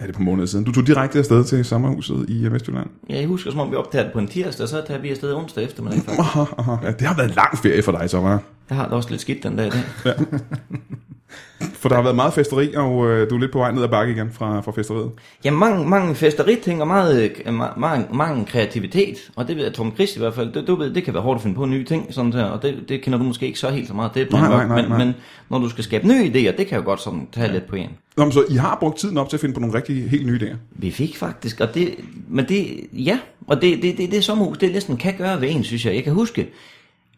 Er det på måneder siden? Du tog direkte afsted til sommerhuset i uh, Vestjylland? Ja, jeg husker, som om vi optager det på en tirsdag, og så tager vi afsted onsdag eftermiddag. faktisk. Ja, det har været en lang ferie for dig, så var Jeg har det også lidt skidt den dag i dag. For der har været meget festeri, og uh, du er lidt på vej ned ad bakke igen fra, fra festeriet. Ja, mange, mange festeriting og meget, øh, ma- mange, mange kreativitet, og det ved jeg, Tom Chris i hvert fald, det, du ved, det kan være hårdt at finde på nye ting, sådan der, og det, det kender du måske ikke så helt så meget, det er Nej, nej, nej, men, nej. men når du skal skabe nye idéer, det kan jo godt sådan tage lidt på en. Nå, men så I har brugt tiden op til at finde på nogle rigtig helt nye idéer. Vi fik faktisk, og det, men det, ja, og det, det, det, det sommerhus, det næsten kan gøre ved en, synes jeg. Jeg kan huske,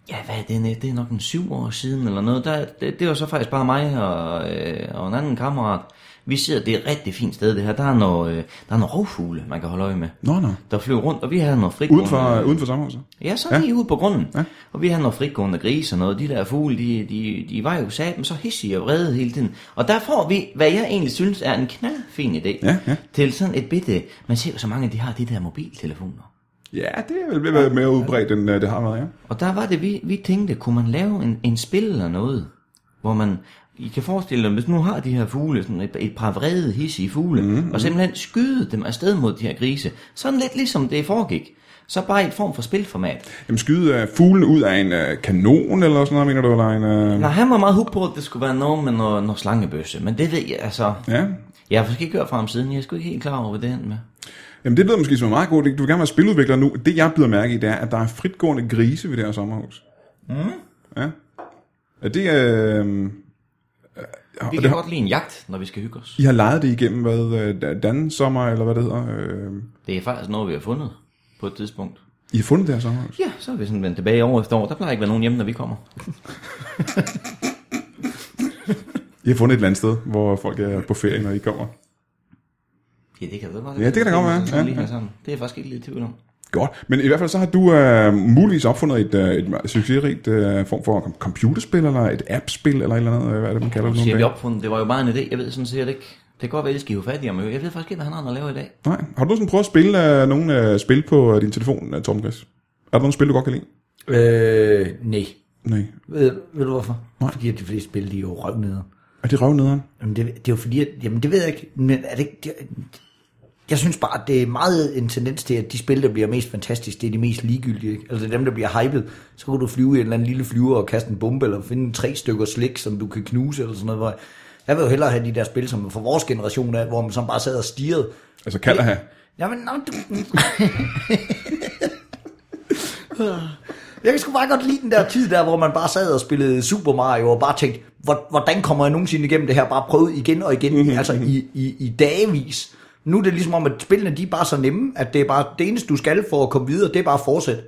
ja, hvad er det, det er nok en syv år siden eller noget, der, det, det var så faktisk bare mig og, øh, og en anden kammerat. Vi sidder, det er et rigtig fint sted det her, der er noget, øh, der er noget rovfugle, man kan holde øje med. Nå, nå. Der flyver rundt, og vi havde noget frit Uden for, uden for sommerhuset? Ja, så ja. lige ude på grunden. Ja. Og vi havde noget fritgående grise og noget. De der fugle, de, de, de var jo saben så hissige og vrede hele tiden. Og der får vi, hvad jeg egentlig synes er en knaldfin idé. Ja, ja. Til sådan et bitte... Man ser jo så mange, de har de der mobiltelefoner. Ja, det er vel være mere udbredt, end øh, det har været, ja. Og der var det, vi, vi tænkte, kunne man lave en, en spil eller noget, hvor man... I kan forestille dig, hvis nu har de her fugle, sådan et, et par vrede, hissige fugle, mm, og simpelthen skyde dem afsted mod de her grise. Sådan lidt ligesom det foregik. Så bare i et form for spilformat. Jamen skyde øh, fuglen ud af en øh, kanon, eller sådan noget, mener du? Eller en, øh... Nej, han var meget hooked på, at det skulle være noget med noget, noget slangebøsse. Men det ved jeg, altså... Ja. Jeg har faktisk ikke hørt fra ham siden. Jeg er sgu ikke helt klar over, hvad det endte med. Jamen det lyder måske som en meget god idé. Du vil gerne være spiludvikler nu. Det jeg byder mærke i, det er, at der er fritgående grise ved det her sommerhus. Mm. Ja. Er det... Øh... Vi og kan det, godt lide en jagt, når vi skal hygge os. I har lejet det igennem, hvad, øh, Dan sommer, eller hvad det hedder. Øh... Det er faktisk noget, vi har fundet på et tidspunkt. I har fundet det her sommerhus? Ja, så er vi sådan vendt tilbage år efter år. Der plejer ikke være nogen hjemme, når vi kommer. I har fundet et eller andet sted, hvor folk er på ferie, når I kommer. Ja, det kan da godt Ja, det kan da godt være. Ja. Det er jeg faktisk ikke lidt i tvivl om. Godt, men i hvert fald så har du øh, muligvis opfundet et, øh, et succesrigt øh, form for com- computerspil, eller et appspil, eller et eller andet, øh, hvad er det, man kalder det Siger nu? vi om opfundet, det var jo bare en idé. Jeg ved sådan set ikke. Det kan godt være, at det skal hive fat i ham. Jeg ved faktisk ikke, hvad han har at lave i dag. Nej. Har du sådan prøvet at spille øh, nogle øh, spil på øh, din telefon, øh, Tom Chris? Er der nogle spil, du godt kan lide? Øh, nej. Nej. Ved, ved du hvorfor? Nej. Fordi at de fleste spil, de er jo røvnede. Er det røvnederen? Jamen det, det er jo fordi, at, jamen det ved jeg ikke, men er det ikke, det, jeg synes bare, at det er meget en tendens til, at de spil, der bliver mest fantastiske, det er de mest ligegyldige. Ikke? Altså det er dem, der bliver hypet. Så kan du flyve i en eller anden lille flyver og kaste en bombe, eller finde tre stykker slik, som du kan knuse, eller sådan noget. Jeg vil jo hellere have de der spil, som for vores generation af, hvor man så bare sad og stirrede. Altså kan have? Jamen, nå, du... Jeg kan sgu bare godt lide den der tid der, hvor man bare sad og spillede Super Mario, og bare tænkte, "Hvor- hvordan kommer jeg nogensinde igennem det her? Bare prøvet igen og igen, Mhm. altså i, i, i dagevis. Nu er det ligesom om, at spillene de er bare så nemme, at det er bare det eneste, du skal for at komme videre, det er bare at fortsætte.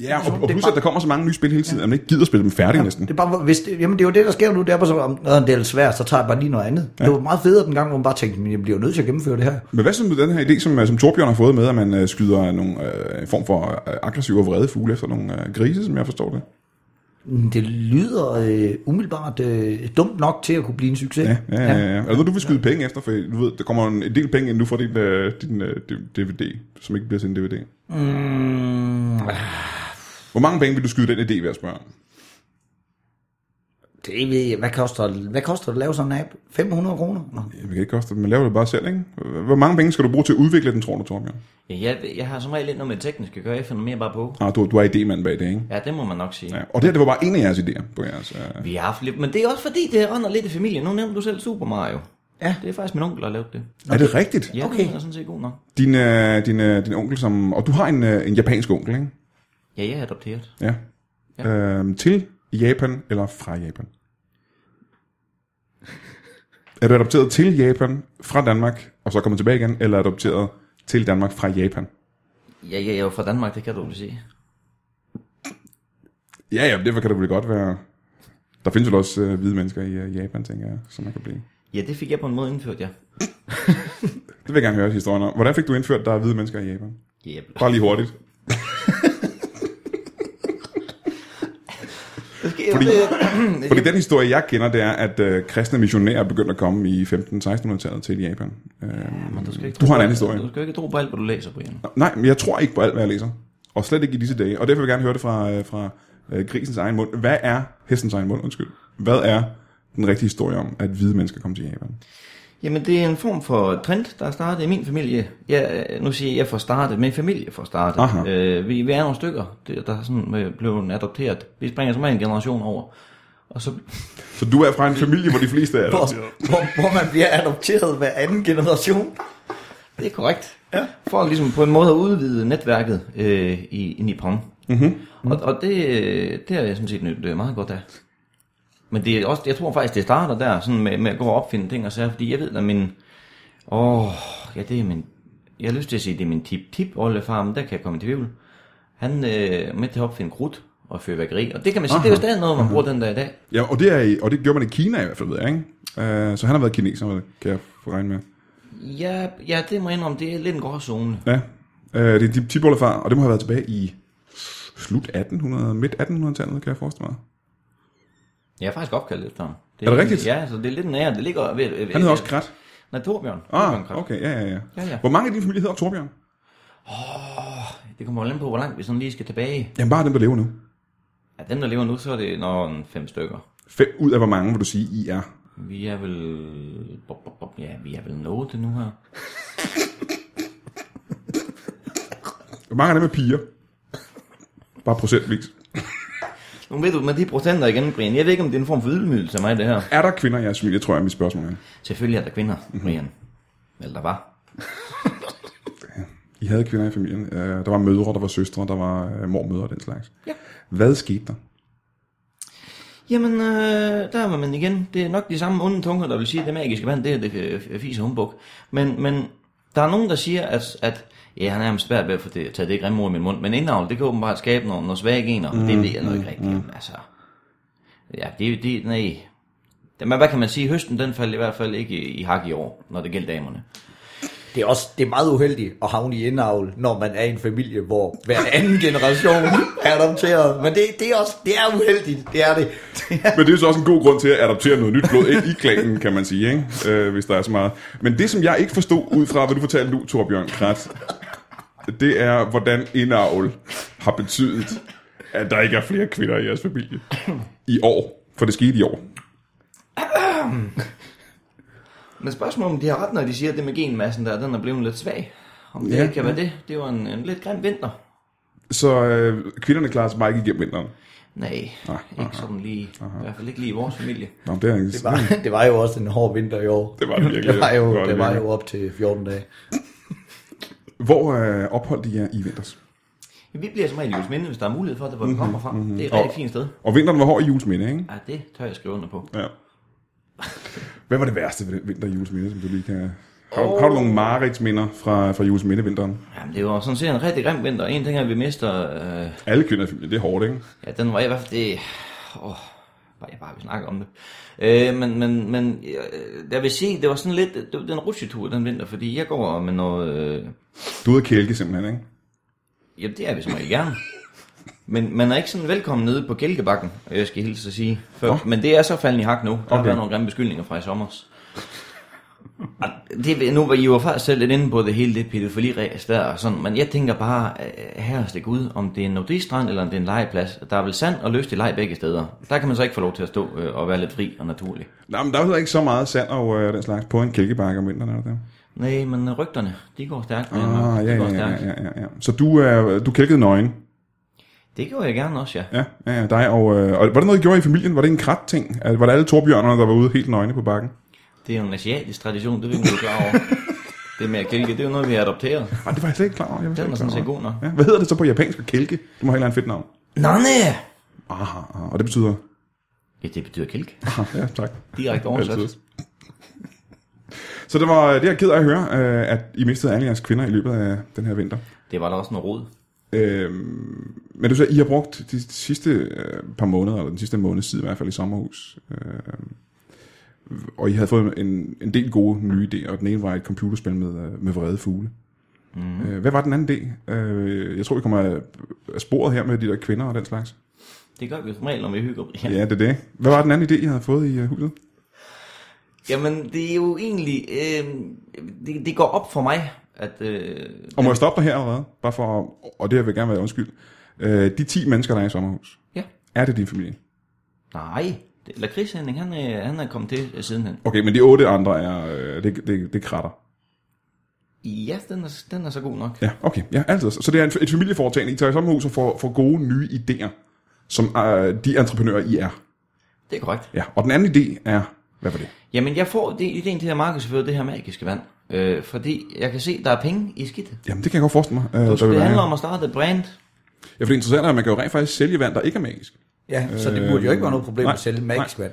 Ja, og, er og bare- husk, at der kommer så mange nye spil hele tiden, at man ikke gider spille dem færdige næsten. Det er bare, hvis det, jamen det er jo det, der sker nu, det er bare så, om "Nå, det er svært, så tager jeg bare lige noget andet. Ja. Det var meget federe den gang, hvor man bare tænkte, men jeg bliver jo nødt til at gennemføre det her. Men hvad synes du med den her idé, som, øh, som Torbjørn har fået med, at man øh, skyder nogle øh, form for øh, aggressive og vrede fugle efter nogle øh, grise, som jeg forstår det? Det lyder øh, umiddelbart øh, dumt nok til at kunne blive en succes. Ja, ja, ja. ja. Noget, du vil skyde penge efter? For du ved, der kommer en del penge ind nu fra din, øh, din øh, DVD, som ikke bliver til en DVD. Mm, Hvor mange penge vil du skyde den idé ved at spørge? Det ved jeg. Hvad koster, hvad koster det at lave sådan en app? 500 kroner? Nå. Det kan ikke koste, man laver det bare selv, ikke? Hvor mange penge skal du bruge til at udvikle den, tror du, Torbjørn? Ja, jeg, jeg har som regel lidt noget med det tekniske at gøre, jeg finder mere bare på. Ah, du, du er idémand bag det, ikke? Ja, det må man nok sige. Ja. Og det her, det var bare en af jeres idéer på jeres... Øh... Vi har haft lidt, men det er også fordi, det render lidt i familien. Nu nævnte du selv Super Mario. Ja. Det er faktisk min onkel, der har lavet det. Er det rigtigt? Ja, Okay. den er sådan set god nok. Din, øh, din, øh, din onkel, som... Og du har en, øh, en japansk onkel, ikke? Ja, jeg er adopteret. Ja. ja. Øhm, til Japan eller fra Japan? Er du adopteret til Japan fra Danmark, og så kommer tilbage igen, eller er adopteret til Danmark fra Japan? Ja, jeg er jo fra Danmark, det kan du vel sige. Ja, ja, derfor kan det vel godt være... Der findes jo også øh, hvide mennesker i øh, Japan, tænker jeg, som man kan blive. Ja, det fik jeg på en måde indført, ja. Det vil jeg gerne høre historien om. Hvordan fik du indført, at der er hvide mennesker i Japan? Yep. Bare lige hurtigt. Fordi, fordi den historie, jeg kender, det er, at øh, kristne missionærer er begyndt at komme i 15-1600-tallet til Japan. Øh, Men du, skal ikke du har en anden historie. Du skal ikke tro på alt, hvad du læser, Brian. Nej, men jeg tror ikke på alt, hvad jeg læser. Og slet ikke i disse dage. Og derfor vil jeg gerne høre det fra, øh, fra øh, grisens egen mund. Hvad er hestens egen mund? Undskyld. Hvad er den rigtige historie om, at hvide mennesker kommer til Japan? Jamen, det er en form for trend, der er startet i min familie. Jeg, nu siger jeg, jeg får startet, min familie får startet. Aha. Øh, vi, vi er nogle stykker, der er sådan øh, blevet adopteret. Vi springer som en generation over. Og så, Så du er fra en familie, hvor de fleste er Hvor, adopteret. hvor, hvor man bliver adopteret hver anden generation. det er korrekt. Ja. For ligesom på en måde at udvide netværket øh, i, i Nippon. Mm-hmm. Og, og det, øh, det har jeg sådan set nyt meget godt af. Men det er også, jeg tror faktisk, det starter der, sådan med, med at gå og opfinde ting og sager, fordi jeg ved, at min, åh, ja, det er min, jeg har lyst til at sige, det er min tip-tip oldefar, men der kan jeg komme i tvivl. Han øh, med til at opfinde krudt og fyrværkeri, og det kan man sige, det er jo stadig noget, man bruger den der i dag. Ja, og det, er, i- og det gjorde man i Kina i hvert fald, ved jeg, ikke? Uh, så han har været kineser, kan jeg få regne med. Ja, ja, det må jeg indrømme, det er lidt en gråzone. Ja, uh, det er de tipoldefar, og det må have været tilbage i slut 1800, midt 1800-tallet, kan jeg forestille mig. Jeg er faktisk opkaldt efter ham. Er det rigtigt? Ja, så det er lidt en ære, det ligger ved... ved Han hedder også Krat. Nej, Torbjørn. Torbjørn Ah, Krat. okay, ja, ja, ja. Ja, ja. Hvor mange af din familie hedder Torbjørn? Det kommer an på, hvor langt vi sådan lige skal tilbage. Jamen bare dem, der lever nu. Ja, dem, der lever nu, så er det når fem stykker. Fem ud af hvor mange, vil du sige, I er? Vi er vel... Bop, bop, bop. Ja, vi er vel nået det nu her. Hvor mange af dem er piger? Bare procentvis. Nu ved du, med de procenter igen, Brian, jeg ved ikke, om det er en form for ydmygelse af mig, det her. Er der kvinder i jeres familie, tror jeg, er mit spørgsmål er. Selvfølgelig er der kvinder. Brian. Eller der var. I havde kvinder i familien. Øh, Der var mødre, der var søstre, der var øh, mormødre og den slags. Ja. Hvad skete der? Jamen, øh, der var man igen. Det er nok de samme onde tunger, der vil sige, at det magiske vand, det er det øh, fise humbug. Men, men der er nogen, der siger, at, at ja, han er nærmest svært ved at få det, tage det grimme ord i min mund, men indavl, det kan åbenbart skabe nogle, nogle svage gener, mm, det ved jeg nok ikke rigtigt. Mm. Altså, ja, det, det, nej. Men hvad kan man sige? Høsten, den faldt i hvert fald ikke i, i hak i år, når det gælder damerne. Det er også det er meget uheldigt at havne i indavl, når man er i en familie, hvor hver anden generation er adopteret. Men det, det, er også det er uheldigt, det er det. Det er- Men det er så også en god grund til at adoptere noget nyt blod ind i klanen, kan man sige, ikke? Øh, hvis der er så meget. Men det, som jeg ikke forstod ud fra, hvad du fortalte nu, Torbjørn Krat, det er, hvordan indavl har betydet, at der ikke er flere kvinder i jeres familie i år. For det skete i år. Men spørgsmålet om de har ret, når de siger, at det med genmassen der, den er blevet lidt svag. Om det Ja, kan være det. Det var en, en lidt grim vinter. Så øh, kvinderne klarer sig bare ikke igennem vinteren. Nej, Ah, ikke sådan lige. I hvert fald ikke lige i vores familie. Nå, det er ikke... Det var, det var jo også en hård vinter i år. Det var det virkelig. Det var jo, Det var det det var virkelig. jo op til 14 dage. Hvor øh, opholdt I jer i vinters? Vi bliver som regel i Juelsminde, hvis der er mulighed for det, hvor vi kommer fra. Det er et rigtig fint sted. Og vinteren var hård i julesminde, ikke? Ja, det tør jeg skrive under på. Ja. Hvad var det værste ved den vinter i julesminde, som du lige kan... Har, oh. har du nogle mareridsminder fra, fra julesminde vinteren? Jamen, det var sådan set en rigtig grim vinter. En ting er, at vi mister... Øh, Alle kvinder det er hårdt, ikke? ja, den var i hvert fald... Det, åh, bare jeg bare vil snakke om det. Øh, men, men, men øh, jeg vil sige, det var sådan lidt... Det var den rutsjetur den vinter, fordi jeg går med noget... Øh, Du er kælke simpelthen, ikke? Jamen, det er vi som regel gerne. Men man er ikke sådan velkommen nede på Kælkebakken, jeg skal hilse at sige. Før. Nå. Men det er så falden i hak nu. Der har Okay. været nogle grimme beskyldninger fra i sommer. Det, nu var I jo faktisk selv lidt inde på det hele det pædofili-ræs der og sådan, men jeg tænker bare, øh, herreste Gud, om det er en nudistrand eller om det er en legeplads. Der er vel sand og lyst i leg begge steder. Der kan man så ikke få lov til at stå øh, og være lidt fri og naturlig. Nej, men der er jo ikke så meget sand og øh, den slags på en kælkebakke om vinteren, er der det? Nej, men øh, rygterne, de går stærkt. Ah, ja, de ja, ja, stærkt. ja, ja, ja. Så du, er, du kælkede nøgen? Det gjorde jeg gerne også, ja. Ja, ja, ja dig. Og, øh, og var det noget, I gjorde i familien? Var det en krat ting? Altså, Var det alle torbjørnerne, der var ude helt nøgne på bakken? Det er jo en asiatisk tradition, det vil vi jo klar over. det med at kælke, det er jo noget, vi har adopteret. Nej, det var jeg slet ikke klar over. Jeg var Den er ikke sådan set god nok. Ja, hvad hedder det så på japansk at kælke? Det må have et eller andet fedt navn. Nanne! Aha, aha, og det betyder... Ja, det betyder kælke. Aha, ja, tak. Direkte oversat. Så det var det jeg ked af at høre, øh, at I mistede alle jeres kvinder i løbet af den her vinter. Det var da også noget rod. Øhm, men du sagde, I har brugt de sidste øh, par måneder, eller den sidste måned siden i hvert fald i sommerhus, øh, og I havde fået en, en del gode nye idéer, og den ene var et computerspil med, øh, med vrede fugle. Mm. Hvad var den anden idé? Øh, jeg tror, vi kommer af, af sporet her med de der kvinder og den slags. Det gør vi jo som regel, når vi hygger. Ja. Ja, det er det. Hvad var den anden idé, I havde fået i huset? Jamen, det er jo egentlig... Øh, det, det går op for mig, at... Øh, Og må jeg stoppe dig her allerede? Bare for, og det vil jeg gerne være undskyld. Øh, de 10 mennesker, der er i sommerhus, Ja. er det din familie? Nej, Lakrids Henning, han er, han er kommet til øh, sidenhen. Okay, men de otte andre er, øh, det, det, det kratter. Ja, den er, den er så god nok. Ja, okay. Ja, altid. Så det er et familieforetagende. I tager i sommerhus og får, får gode nye idéer, som øh, de entreprenører, I er. Det er korrekt. Ja, og den anden idé er, hvad var det? Jamen, jeg får det, idéen til at markedsføre det her magiske vand. Øh, fordi jeg kan se, der er penge i skidt. Jamen, det kan jeg godt forestille mig. Øh, vil det handler om at starte et brand. Ja, for det interessante er, at man kan jo rent faktisk sælge vand, der ikke er magisk. Ja, så det burde jo ikke være noget problem nej, at sælge magisk vand.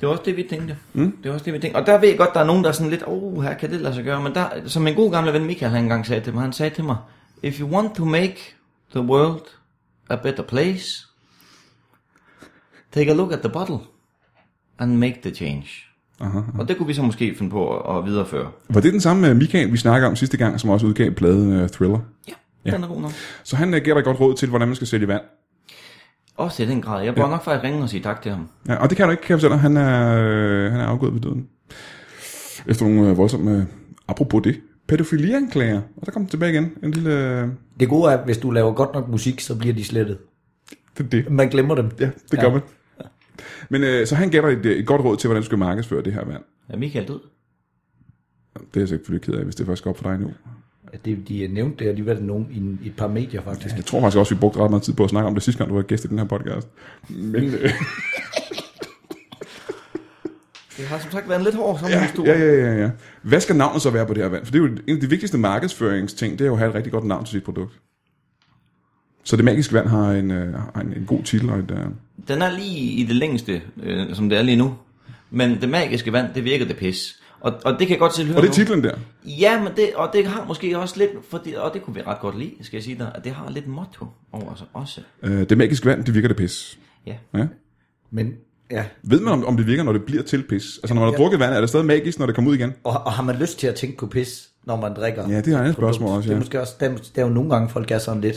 Det var også det, vi tænkte. Mm. Det var også det, vi tænkte. Og der ved jeg godt, der er nogen, der er sådan lidt, åh, oh, her kan det lade sig gøre. Men der, som en god gamle ven Michael han engang sagde til mig, han sagde til mig, if you want to make the world a better place, take a look at the bottle and make the change. Aha. Og det kunne vi så måske finde på at, at videreføre. Var det den samme øh, Michael, vi snakkede om sidste gang, som også udgav pladen uh, Thriller? Ja, Ja. ja. den er god nok. Så han uh, giver dig godt råd til, hvordan man skal sælge vand. Også i den grad. Jeg bør ja. nok faktisk ringe og sige tak til ham. Ja, og det kan du ikke, kan jeg fortælle dig. Han er, øh, han er afgået ved døden. Efter nogle øh, voldsomme, øh, apropos det, pædofilianklager. Og der kom den tilbage igen. En lille... Øh, Det gode er, at hvis du laver godt nok musik, så bliver de slettet. det, er det. Man glemmer dem. Ja, det gør Ja. man. Men øh, så han gav dig et, et godt råd til, hvordan du skal markedsføre det her vand. Er Michael død? Det er jeg selvfølgelig ked af, hvis det først går op for dig nu. Ja, Det, de nævnte det alligevel nogen i, et par medier, faktisk. Jeg tror faktisk også, vi brugte ret meget tid på at snakke om det sidste gang, du var gæst i den her podcast. Men øh, Det har som sagt været en lidt hård ja, sommerhustur. ja, ja, ja, ja. Hvad skal navnet så være på det her vand? For det er jo en af de vigtigste markedsføringsting, det er jo at have et rigtig godt navn til sit produkt. Så det magiske vand har en, øh, har en, en god titel og et... Øh, Den er lige i det længste, øh, som det er lige nu. Men det magiske vand, det virker det pis. Og, og det kan jeg godt selv høre og det er nu. titlen der. Ja, men det, og det har måske også lidt, fordi, og det kunne vi ret godt lide, skal jeg sige dig, at det har lidt motto over sig også. Øh, det magiske vand, det virker det pis. Ja. Ja. Men ja, Ved man, om, om det virker, når det bliver til pis? Altså, når man har drukket vand, er det stadig magisk, når det kommer ud igen? og, og har man lyst til at tænke på pis, når man drikker? Ja, det er et spørgsmål også, Det ja. er måske også, der, er- der er jo nogle gange, folk er sådan lidt.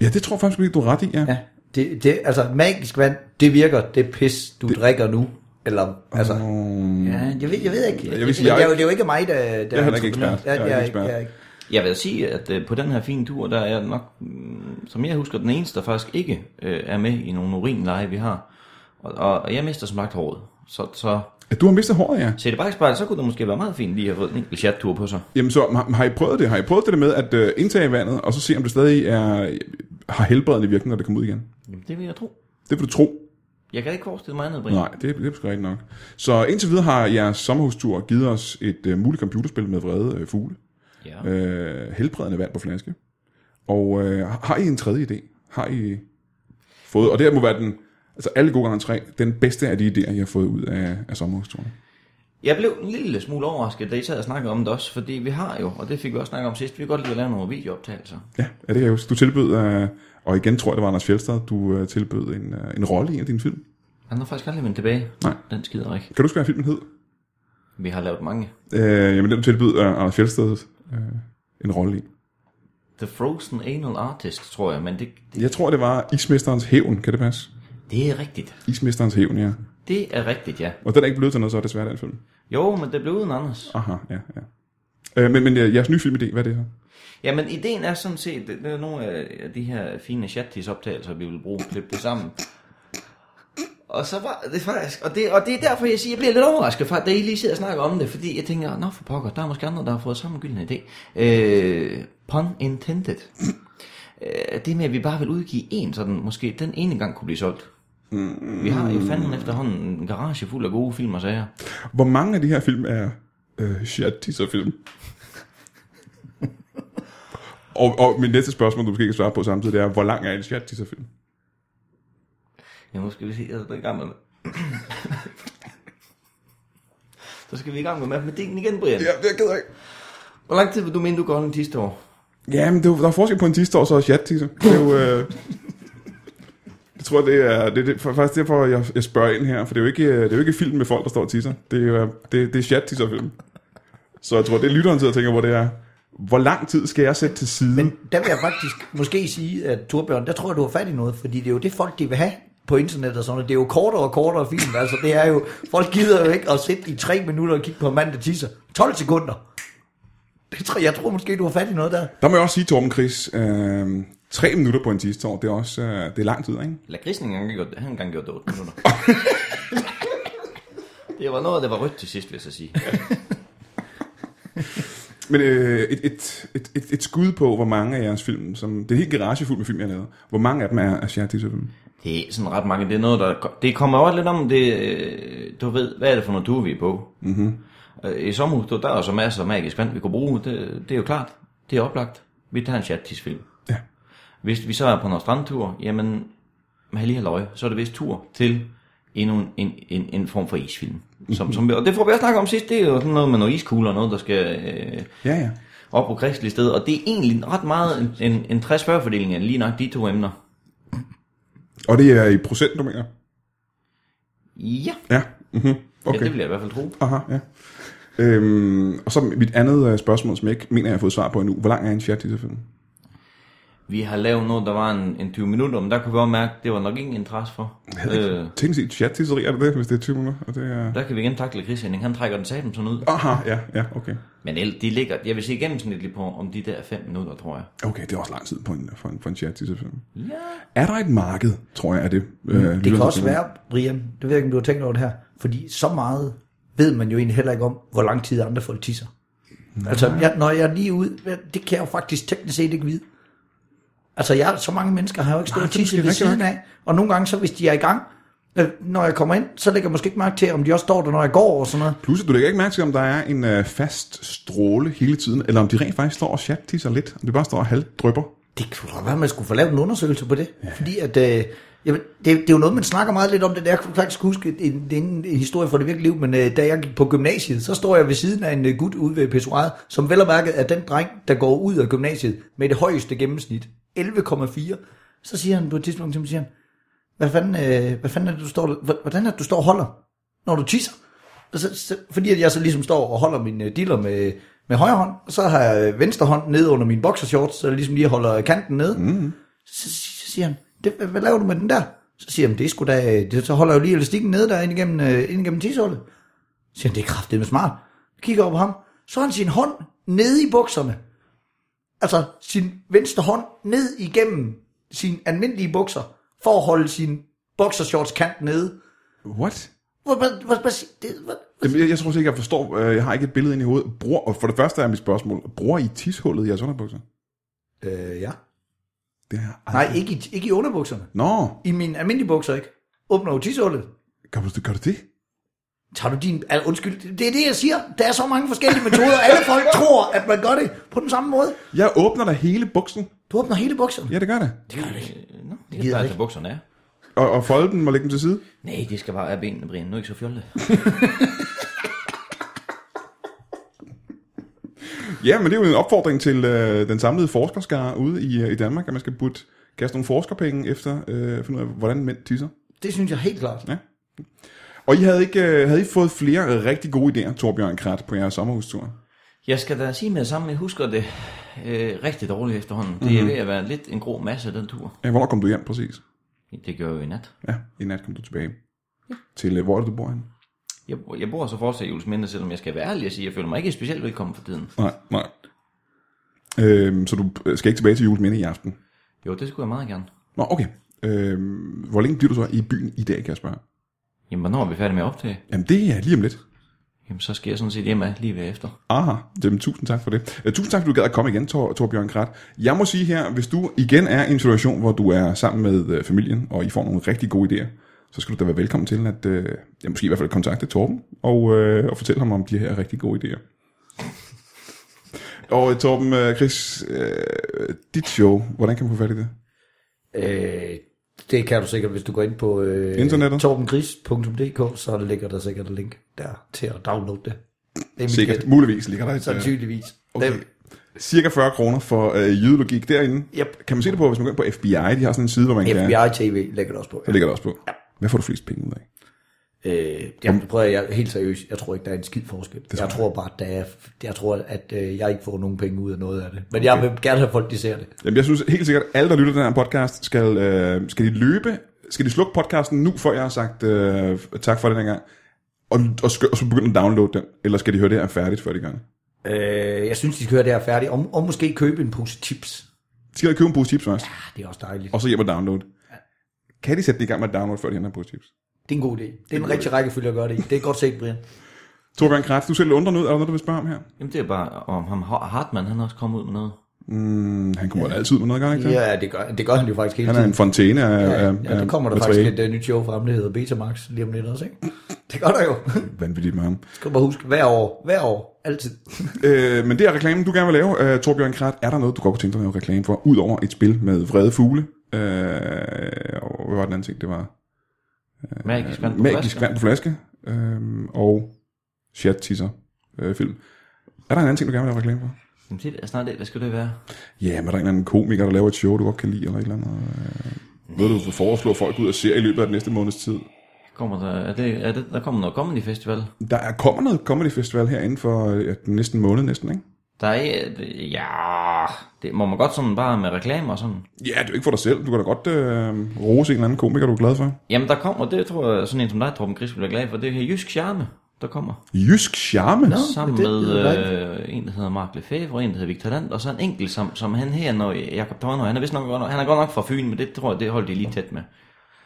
Ja, det tror jeg faktisk du er ret i, ja. Ja, det, det, altså magisk vand, det virker, det pis, du det, drikker nu. Eller, altså, Um, ja, jeg ved, jeg ved ikke. Jeg vil sige, jeg det, er er jo, det er jo ikke mig, der, der Jeg er heller ikke ekspert. Ja, Jeg jeg, jeg er ikke. Jeg vil sige, at øh, på den her fine tur, der er jeg nok, mm, som jeg husker, den eneste, der faktisk ikke øh, er med i nogle urinleje, vi har. Og, og, og jeg mister som sagt håret. Så, så Ja, Du har mistet håret, ja. se det bare så kunne det måske være meget fint lige at få en enkelt chat-tur på sig. Jamen så, har, har I prøvet det? Har I prøvet det der med at uh, indtage vandet, og så se, om det stadig er, har helbredende virkning, når det kommer ud igen? Jamen, det vil jeg tro. Det vil du tro. Jeg kan ikke forestille mig andet, Brian. Nej, det, det er sgu rigtigt nok. Så indtil videre har jeres sommerhustur givet os et uh, muligt computerspil med vrede uh, fugle. Ja. Uh, helbredende vand på flaske. Og øh, har I en tredje idé? Har I fået, og det her må være den, altså alle gode gange tre, den bedste af de idéer, I har fået ud af, af sommerhusturen. Jeg blev en lille smule overrasket, da I sad og snakkede om det også, fordi vi har jo, og det fik vi også snakket om sidst, vi kan godt lide at lave nogle videooptagelser. Ja, ja det kan jeg huske. Du tilbød, øh, og igen tror jeg, det var Anders Fjeldstad, du øh, tilbød en, øh, en rolle i en af dine film. Han har faktisk aldrig vendt tilbage. Nej. Den skider ikke. Kan du huske, hvad filmen hed? Vi har lavet mange. Øh, jamen, den du tilbød Anders Fjeldstad øh, en rolle i. The Frozen Anal Artist, tror jeg, men det, det, Jeg tror, det var Ismesterens Hævn, kan det passe? det er rigtigt. Ismesterens Hævn, ja. Det er rigtigt, ja. Og den er ikke blevet til noget, så det svært, den film. Jo, men det blev uden Anders. Aha, ja, ja. Øh, men, men øh, jeres nye filmidé, hvad er det så? Jamen, ideen er sådan set, det er nogle af de her fine chattis optagelser, vi vil bruge, klippe det sammen. Og så var det faktisk, og det, og det er derfor, jeg siger, jeg bliver lidt overrasket, for, da I lige sidder og snakker om det, fordi jeg tænker, nå for pokker, der er måske andre, der har fået samme gyldne idé. Øh, pun intended. Øh, det med, at vi bare vil udgive en, sådan måske den ene gang kunne blive solgt. Vi har jo fanden efterhånden en garage fuld af gode film og sager. Hvor mange af de her film er øh, film? og, og mit næste spørgsmål, du måske kan svare på samtidig, det er, hvor lang er en film? Ja, nu skal vi se, jeg er i gang med... Så skal vi i gang med matematikken igen, Brian. Ja, det er ked af. Hvor lang tid vil du mene, du går en sidste år? Ja, men det, er der er forskel på en sidste år, så er chat Det er jo... Øh, tror, det er, det, det, for, faktisk derfor, jeg, jeg spørger ind her, for det er jo ikke, øh, det er jo ikke film med folk, der står og tisser. Det er, det, det er chat film. Så jeg tror, det er lytteren og tænker, hvor det er, hvor lang tid skal jeg sætte til side? Men der vil jeg faktisk måske sige, at Torbjørn, der tror jeg, du har fat i noget, fordi det er jo det folk, de vil have på internet og sådan noget. Det er jo kortere og kortere film, altså det er jo, folk gider jo ikke at sidde i tre minutter og kigge på en mand, der tisser. 12 sekunder. Det tror, jeg tror måske, du har fat i noget der. Der må jeg også sige, Torben Chris, øh, tre minutter på en sidste år, det er også øh, det er lang tid, ikke? Lad grisen engang gjort, han engang gjort det 8 minutter. det var noget, der var rødt til sidst, vil jeg så sige. Men øh, et, et, et, et, et skud på, hvor mange af jeres film, som, det er helt garage fuld med film, jeg har lavet, hvor mange af dem er, er chat film? Det er sådan ret mange. Det er noget, der... Det kommer også lidt om det... øh, Du ved, hvad er det for noget du vi er på? Mm-hmm. I sommerhus, der er så masser af magisk vand, vi kunne bruge. Det, det er jo klart. Det er oplagt. Vi tager en chat-film. Ja. Hvis vi så er på noget strandtur, jamen, med lige løg, så er det vist tur til endnu en, en, en, en form for isfilm. Som, som, og det får vi også snakket om sidst, det er jo sådan noget med noget iskugler, noget der skal øh, Ja, ja. op på kristelig sted, og det er egentlig ret meget en, en, en 60-40-fordeling af lige nok de to emner. Og det er i procent, du mener? Ja, Ja. Mm-hmm. okay. Okay. ja det vil jeg i hvert fald tro. Aha, ja. Øhm, og så mit andet øh, spørgsmål, som jeg ikke mener, jeg har fået svar på endnu. Hvor lang er en chat film? Vi har lavet noget, der var en, en 20 minutter, men der kunne vi også mærke, det var nok ingen interesse for. Øh, Tænk sig, chat er det det, hvis det er 20 minutter? Og det er... der kan vi igen takle Chris Henning, han trækker den satan sådan ud. Aha, ja, ja, okay. Men de ligger, jeg vil sige gennemsnitligt på om de der 5 minutter, tror jeg. Okay, det er også lang tid på en, for en, for en chat. Ja. Er der et marked, tror jeg, er det? Øh, Det kan også være, Brian, det ved jeg ikke, om du har tænkt over det her, fordi så meget ved man jo egentlig heller ikke om, hvor lang tid andre folk tisser. Altså, jeg, når jeg er lige ud, det kan jeg jo faktisk teknisk set ikke vide. Altså, jeg, så mange mennesker har jo ikke stået og tisset ved siden af, og nogle gange, så hvis de er i gang, øh, når jeg kommer ind, så lægger jeg måske ikke mærke til, om de også står der, når jeg går og sådan noget. Plus, at du lægger ikke mærke til, om der er en øh, fast stråle hele tiden, eller om de rent faktisk står og chat lidt, om de bare står og halvdrypper. Det kunne da være, at man skulle få lavet en undersøgelse på det. Ja. Fordi at, øh, jamen, det, det er jo noget, man snakker meget lidt om det der. Jeg kan faktisk huske en, det er en, en historie fra det virkelige liv, men øh, da jeg gik på gymnasiet, så står jeg ved siden af en øh, gut ude ved pissoiret, som vel og mærket er den dreng, der går ud af gymnasiet med det højeste gennemsnit. 11,4. Så siger han på et tidspunkt til mig, siger han, hvad fanden, øh, hvad fanden er det, du står, hvordan er det, du står og holder, når du tisser? Så, så, fordi at jeg så ligesom står og holder min øh, diller med, med højre hånd, og så har jeg øh, venstre hånd nede under min boxershorts, så jeg ligesom lige holder kanten nede. Mm. Så, så, så siger han, det, hvad, laver du med den der? Så siger han, det er sgu da, det, så holder jeg jo lige elastikken nede der ind igennem, øh, ind igennem tishullet. Så siger han, det er kraftigt med smart. Jeg kigger over på ham, så har han sin hånd nede i bukserne. Altså sin venstre hånd ned igennem sine almindelige bukser, for at holde sin boxershorts kant nede. What? Hvad, hvad, hvad, hvad, det, hvad, Jamen, Jeg, jeg tror ikke, jeg forstår. øh, Jeg har ikke et billede ind i hovedet. Bror, og for det første er mit spørgsmål. Bruger I tishullet i jeres underbukser? øh, ja. Det er Nej, ikke i, ikke i underbukserne. Nå, I mine almindelige bukser, ikke? Åbner jo tishullet. gør du, gør du det? Tager du din... Altså, undskyld, det er det, jeg siger. Der er så mange forskellige metoder. Alle folk tror, at man gør det på den samme måde. Jeg åbner da hele buksen. Du åbner hele bukserne. Ja, det gør det. Det gør det ikke. Nå, det gider er til bukserne er. Og, og folde den og lægge den til side. Nej, det skal bare af benene, Brian. Nu er ikke så fjolle. Ja, men det er jo en opfordring til øh, den samlede forskerskare ude i, øh, i Danmark, at man skal putte, kaste nogle forskerpenge efter, øh, finde ud af, hvordan mænd tisser. Det synes jeg helt klart. Ja. Og I havde ikke øh, havde I fået flere rigtig gode idéer, Torbjørn Krat, på jeres sommerhustur? Jeg skal da sige med det samme, jeg husker det øh, rigtig dårligt efterhånden. Det er ved at være lidt en grå masse, den tur. Ja, hvornår kom du hjem præcis? Det gør jeg jo i nat. Ja, i nat kom du tilbage. Til, øh, hvor er det, du bor henne? Jeg, jeg bor så fortsat i Jules selvom jeg skal være ærlig og sige, jeg føler mig ikke specielt velkommen for tiden. Nej, nej. Øhm, så du øh, skal ikke tilbage til Jules i aften? Jo, det skulle jeg meget gerne. Nå, okay. Øhm, hvor længe bliver du så i byen i dag, spørge? Jamen, hvornår er vi færdige med at optage? Jamen, det er lige om lidt. Jamen, så skal jeg sådan set hjem af lige ved efter. Aha, Jamen, tusind tak for det. Uh, tusind tak, fordi du gad at komme igen, Tor, Torbjørn Krat. Jeg må sige her, hvis du igen er i en situation, hvor du er sammen med uh, familien, og I får nogle rigtig gode idéer, så skal du da være velkommen til at, uh, ja, måske i hvert fald kontakte Torben, og, uh, og fortælle ham om de her rigtig gode idéer. og Torben, uh, Chris, uh, dit show, hvordan kan man få fat i det? Øh, det kan du sikkert, hvis du går ind på øh, Internettet? torbengris.dk, så ligger der sikkert et link der til at downloade det. Det er Sikkert, gæt. muligvis ligger der et, Sandsynligvis. Okay. Det- Cirka 40 kroner for øh, jydelogik derinde. Yep. Kan man se det på, hvis man går ind på FBI? De har sådan en side, hvor man kan... FBI TV ligger der også på. Det ligger der også på. Hvad får du flest penge ud af? Øh, jamen, prøv at, jeg er helt seriøs. Jeg tror ikke, der er en skid forskel. Jeg tror bare, at der er, jeg tror, at øh, jeg ikke får nogen penge ud af noget af det. Men jeg vil gerne have folk, de ser det. Jamen, jeg synes helt sikkert, at alle, der lytter til den her podcast, skal, øh, skal de løbe, skal de slukke podcasten nu, før jeg har sagt øh, tak for den her gang, og, og, og så begynde at downloade den, eller skal de høre det her færdigt, før de gør det? Øh, jeg synes, de skal høre det her færdigt. Og, og måske købe en pose chips. Skal de købe en pose chips først, Ja, det er også dejligt. og så hjem og downloade? Kan de sætte det i gang med at downloade, før de henter en pose chips? Det er en god idé. Det er en rigtig rækkefølge at gøre det i. Det er godt set, Brian. Torbjørn Kraft, du ser lidt undrende ud. Er der noget, du vil spørge om her? Jamen, det er bare, om ham Hartmann, han er også kommet ud med noget. Mm, han kommer ja. altid med noget, gør han ikke det? Ja, det gør, det gør han jo faktisk hele Han er tiden. en fontæne af, Ja, af, ja, der kommer der faktisk materiale. et uh, nyt show frem, det hedder Betamax lige om lidt også, ikke? Det gør der jo. Vanvittigt med ham. Skal bare huske, hver år, hver år, altid. Øh, men det er reklamen, du gerne vil lave. Øh, Torbjørn Krat, er der noget, du godt kunne tænke dig at lave reklame for, ud over et spil med vrede fugle? Øh, og hvad var den anden ting? Det var Magisk vand på Magisk flasker. vand på flaske. Øh, og chat tisser øh, film. Er der en anden ting, du gerne vil lave reklame for? Jamen, det er snart det. Hvad skal det være? Ja, men er der en eller anden komiker, der laver et show, du godt kan lide, eller et eller andet? Øh, noget, du vil foreslå folk ud og se i løbet af den næste måneds tid? Kommer der, er det, er det, der kommer noget Comedy Festival. Der er, kommer noget comedy festival her inden for øh, den næste måned næsten, ikke? Der er, ja, det må man godt sådan bare med reklamer og sådan. Ja, det er jo ikke for dig selv. Du kan da godt øh, rose en eller anden komiker, du er glad for. Jamen, der kommer, det tror jeg, sådan en som dig, Torben Gris, bliver glad for, det er Jysk Charme, der kommer. Jysk charme. Nå. Sammen det med øh, en, der hedder Mark Lefebvre, og en, der hedder Victor Land, og så en enkelt, som, som han her, når Jakob Tøjner, han er vist nok, godt nok- han er godt nok fra Fyn, men det tror jeg, det holdt de lige tæt med.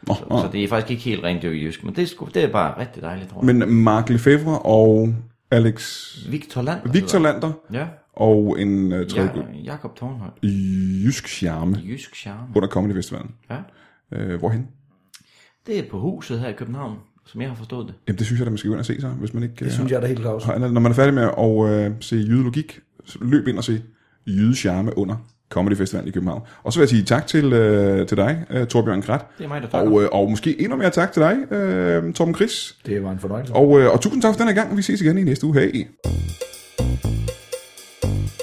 Nå, Så, så det er faktisk ikke helt rent jysk, men det er, sgu, det er bare rigtig dejligt, tror jeg. Men Mark Lefebvre og Alex Victor Land. Victor Lander Ja, og en uh, tredje ja ja. Jakob Tornhøj. jysk charme Jysk Charme. under Comedy Festivalen. Ja. Uh, hvorhen? Det er på huset her i København, som jeg har forstået det. Jamen, det synes jeg, at man skal gå ind og se sig, hvis man ikke... Det synes jeg da helt klart. Når man er færdig med at uh, se jydelogik, så løb ind og se jyde charme under Comedy Festivalen i København. Og så vil jeg sige tak til, uh, til dig, uh, Torbjørn Krat. Det er mig, der takker. Og, uh, og måske endnu mere tak til dig, uh, Torben Chris. Det var en fornøjelse. Og, uh, og tusind tak for den her gang, og vi ses igen i næste uge. Hej. thank you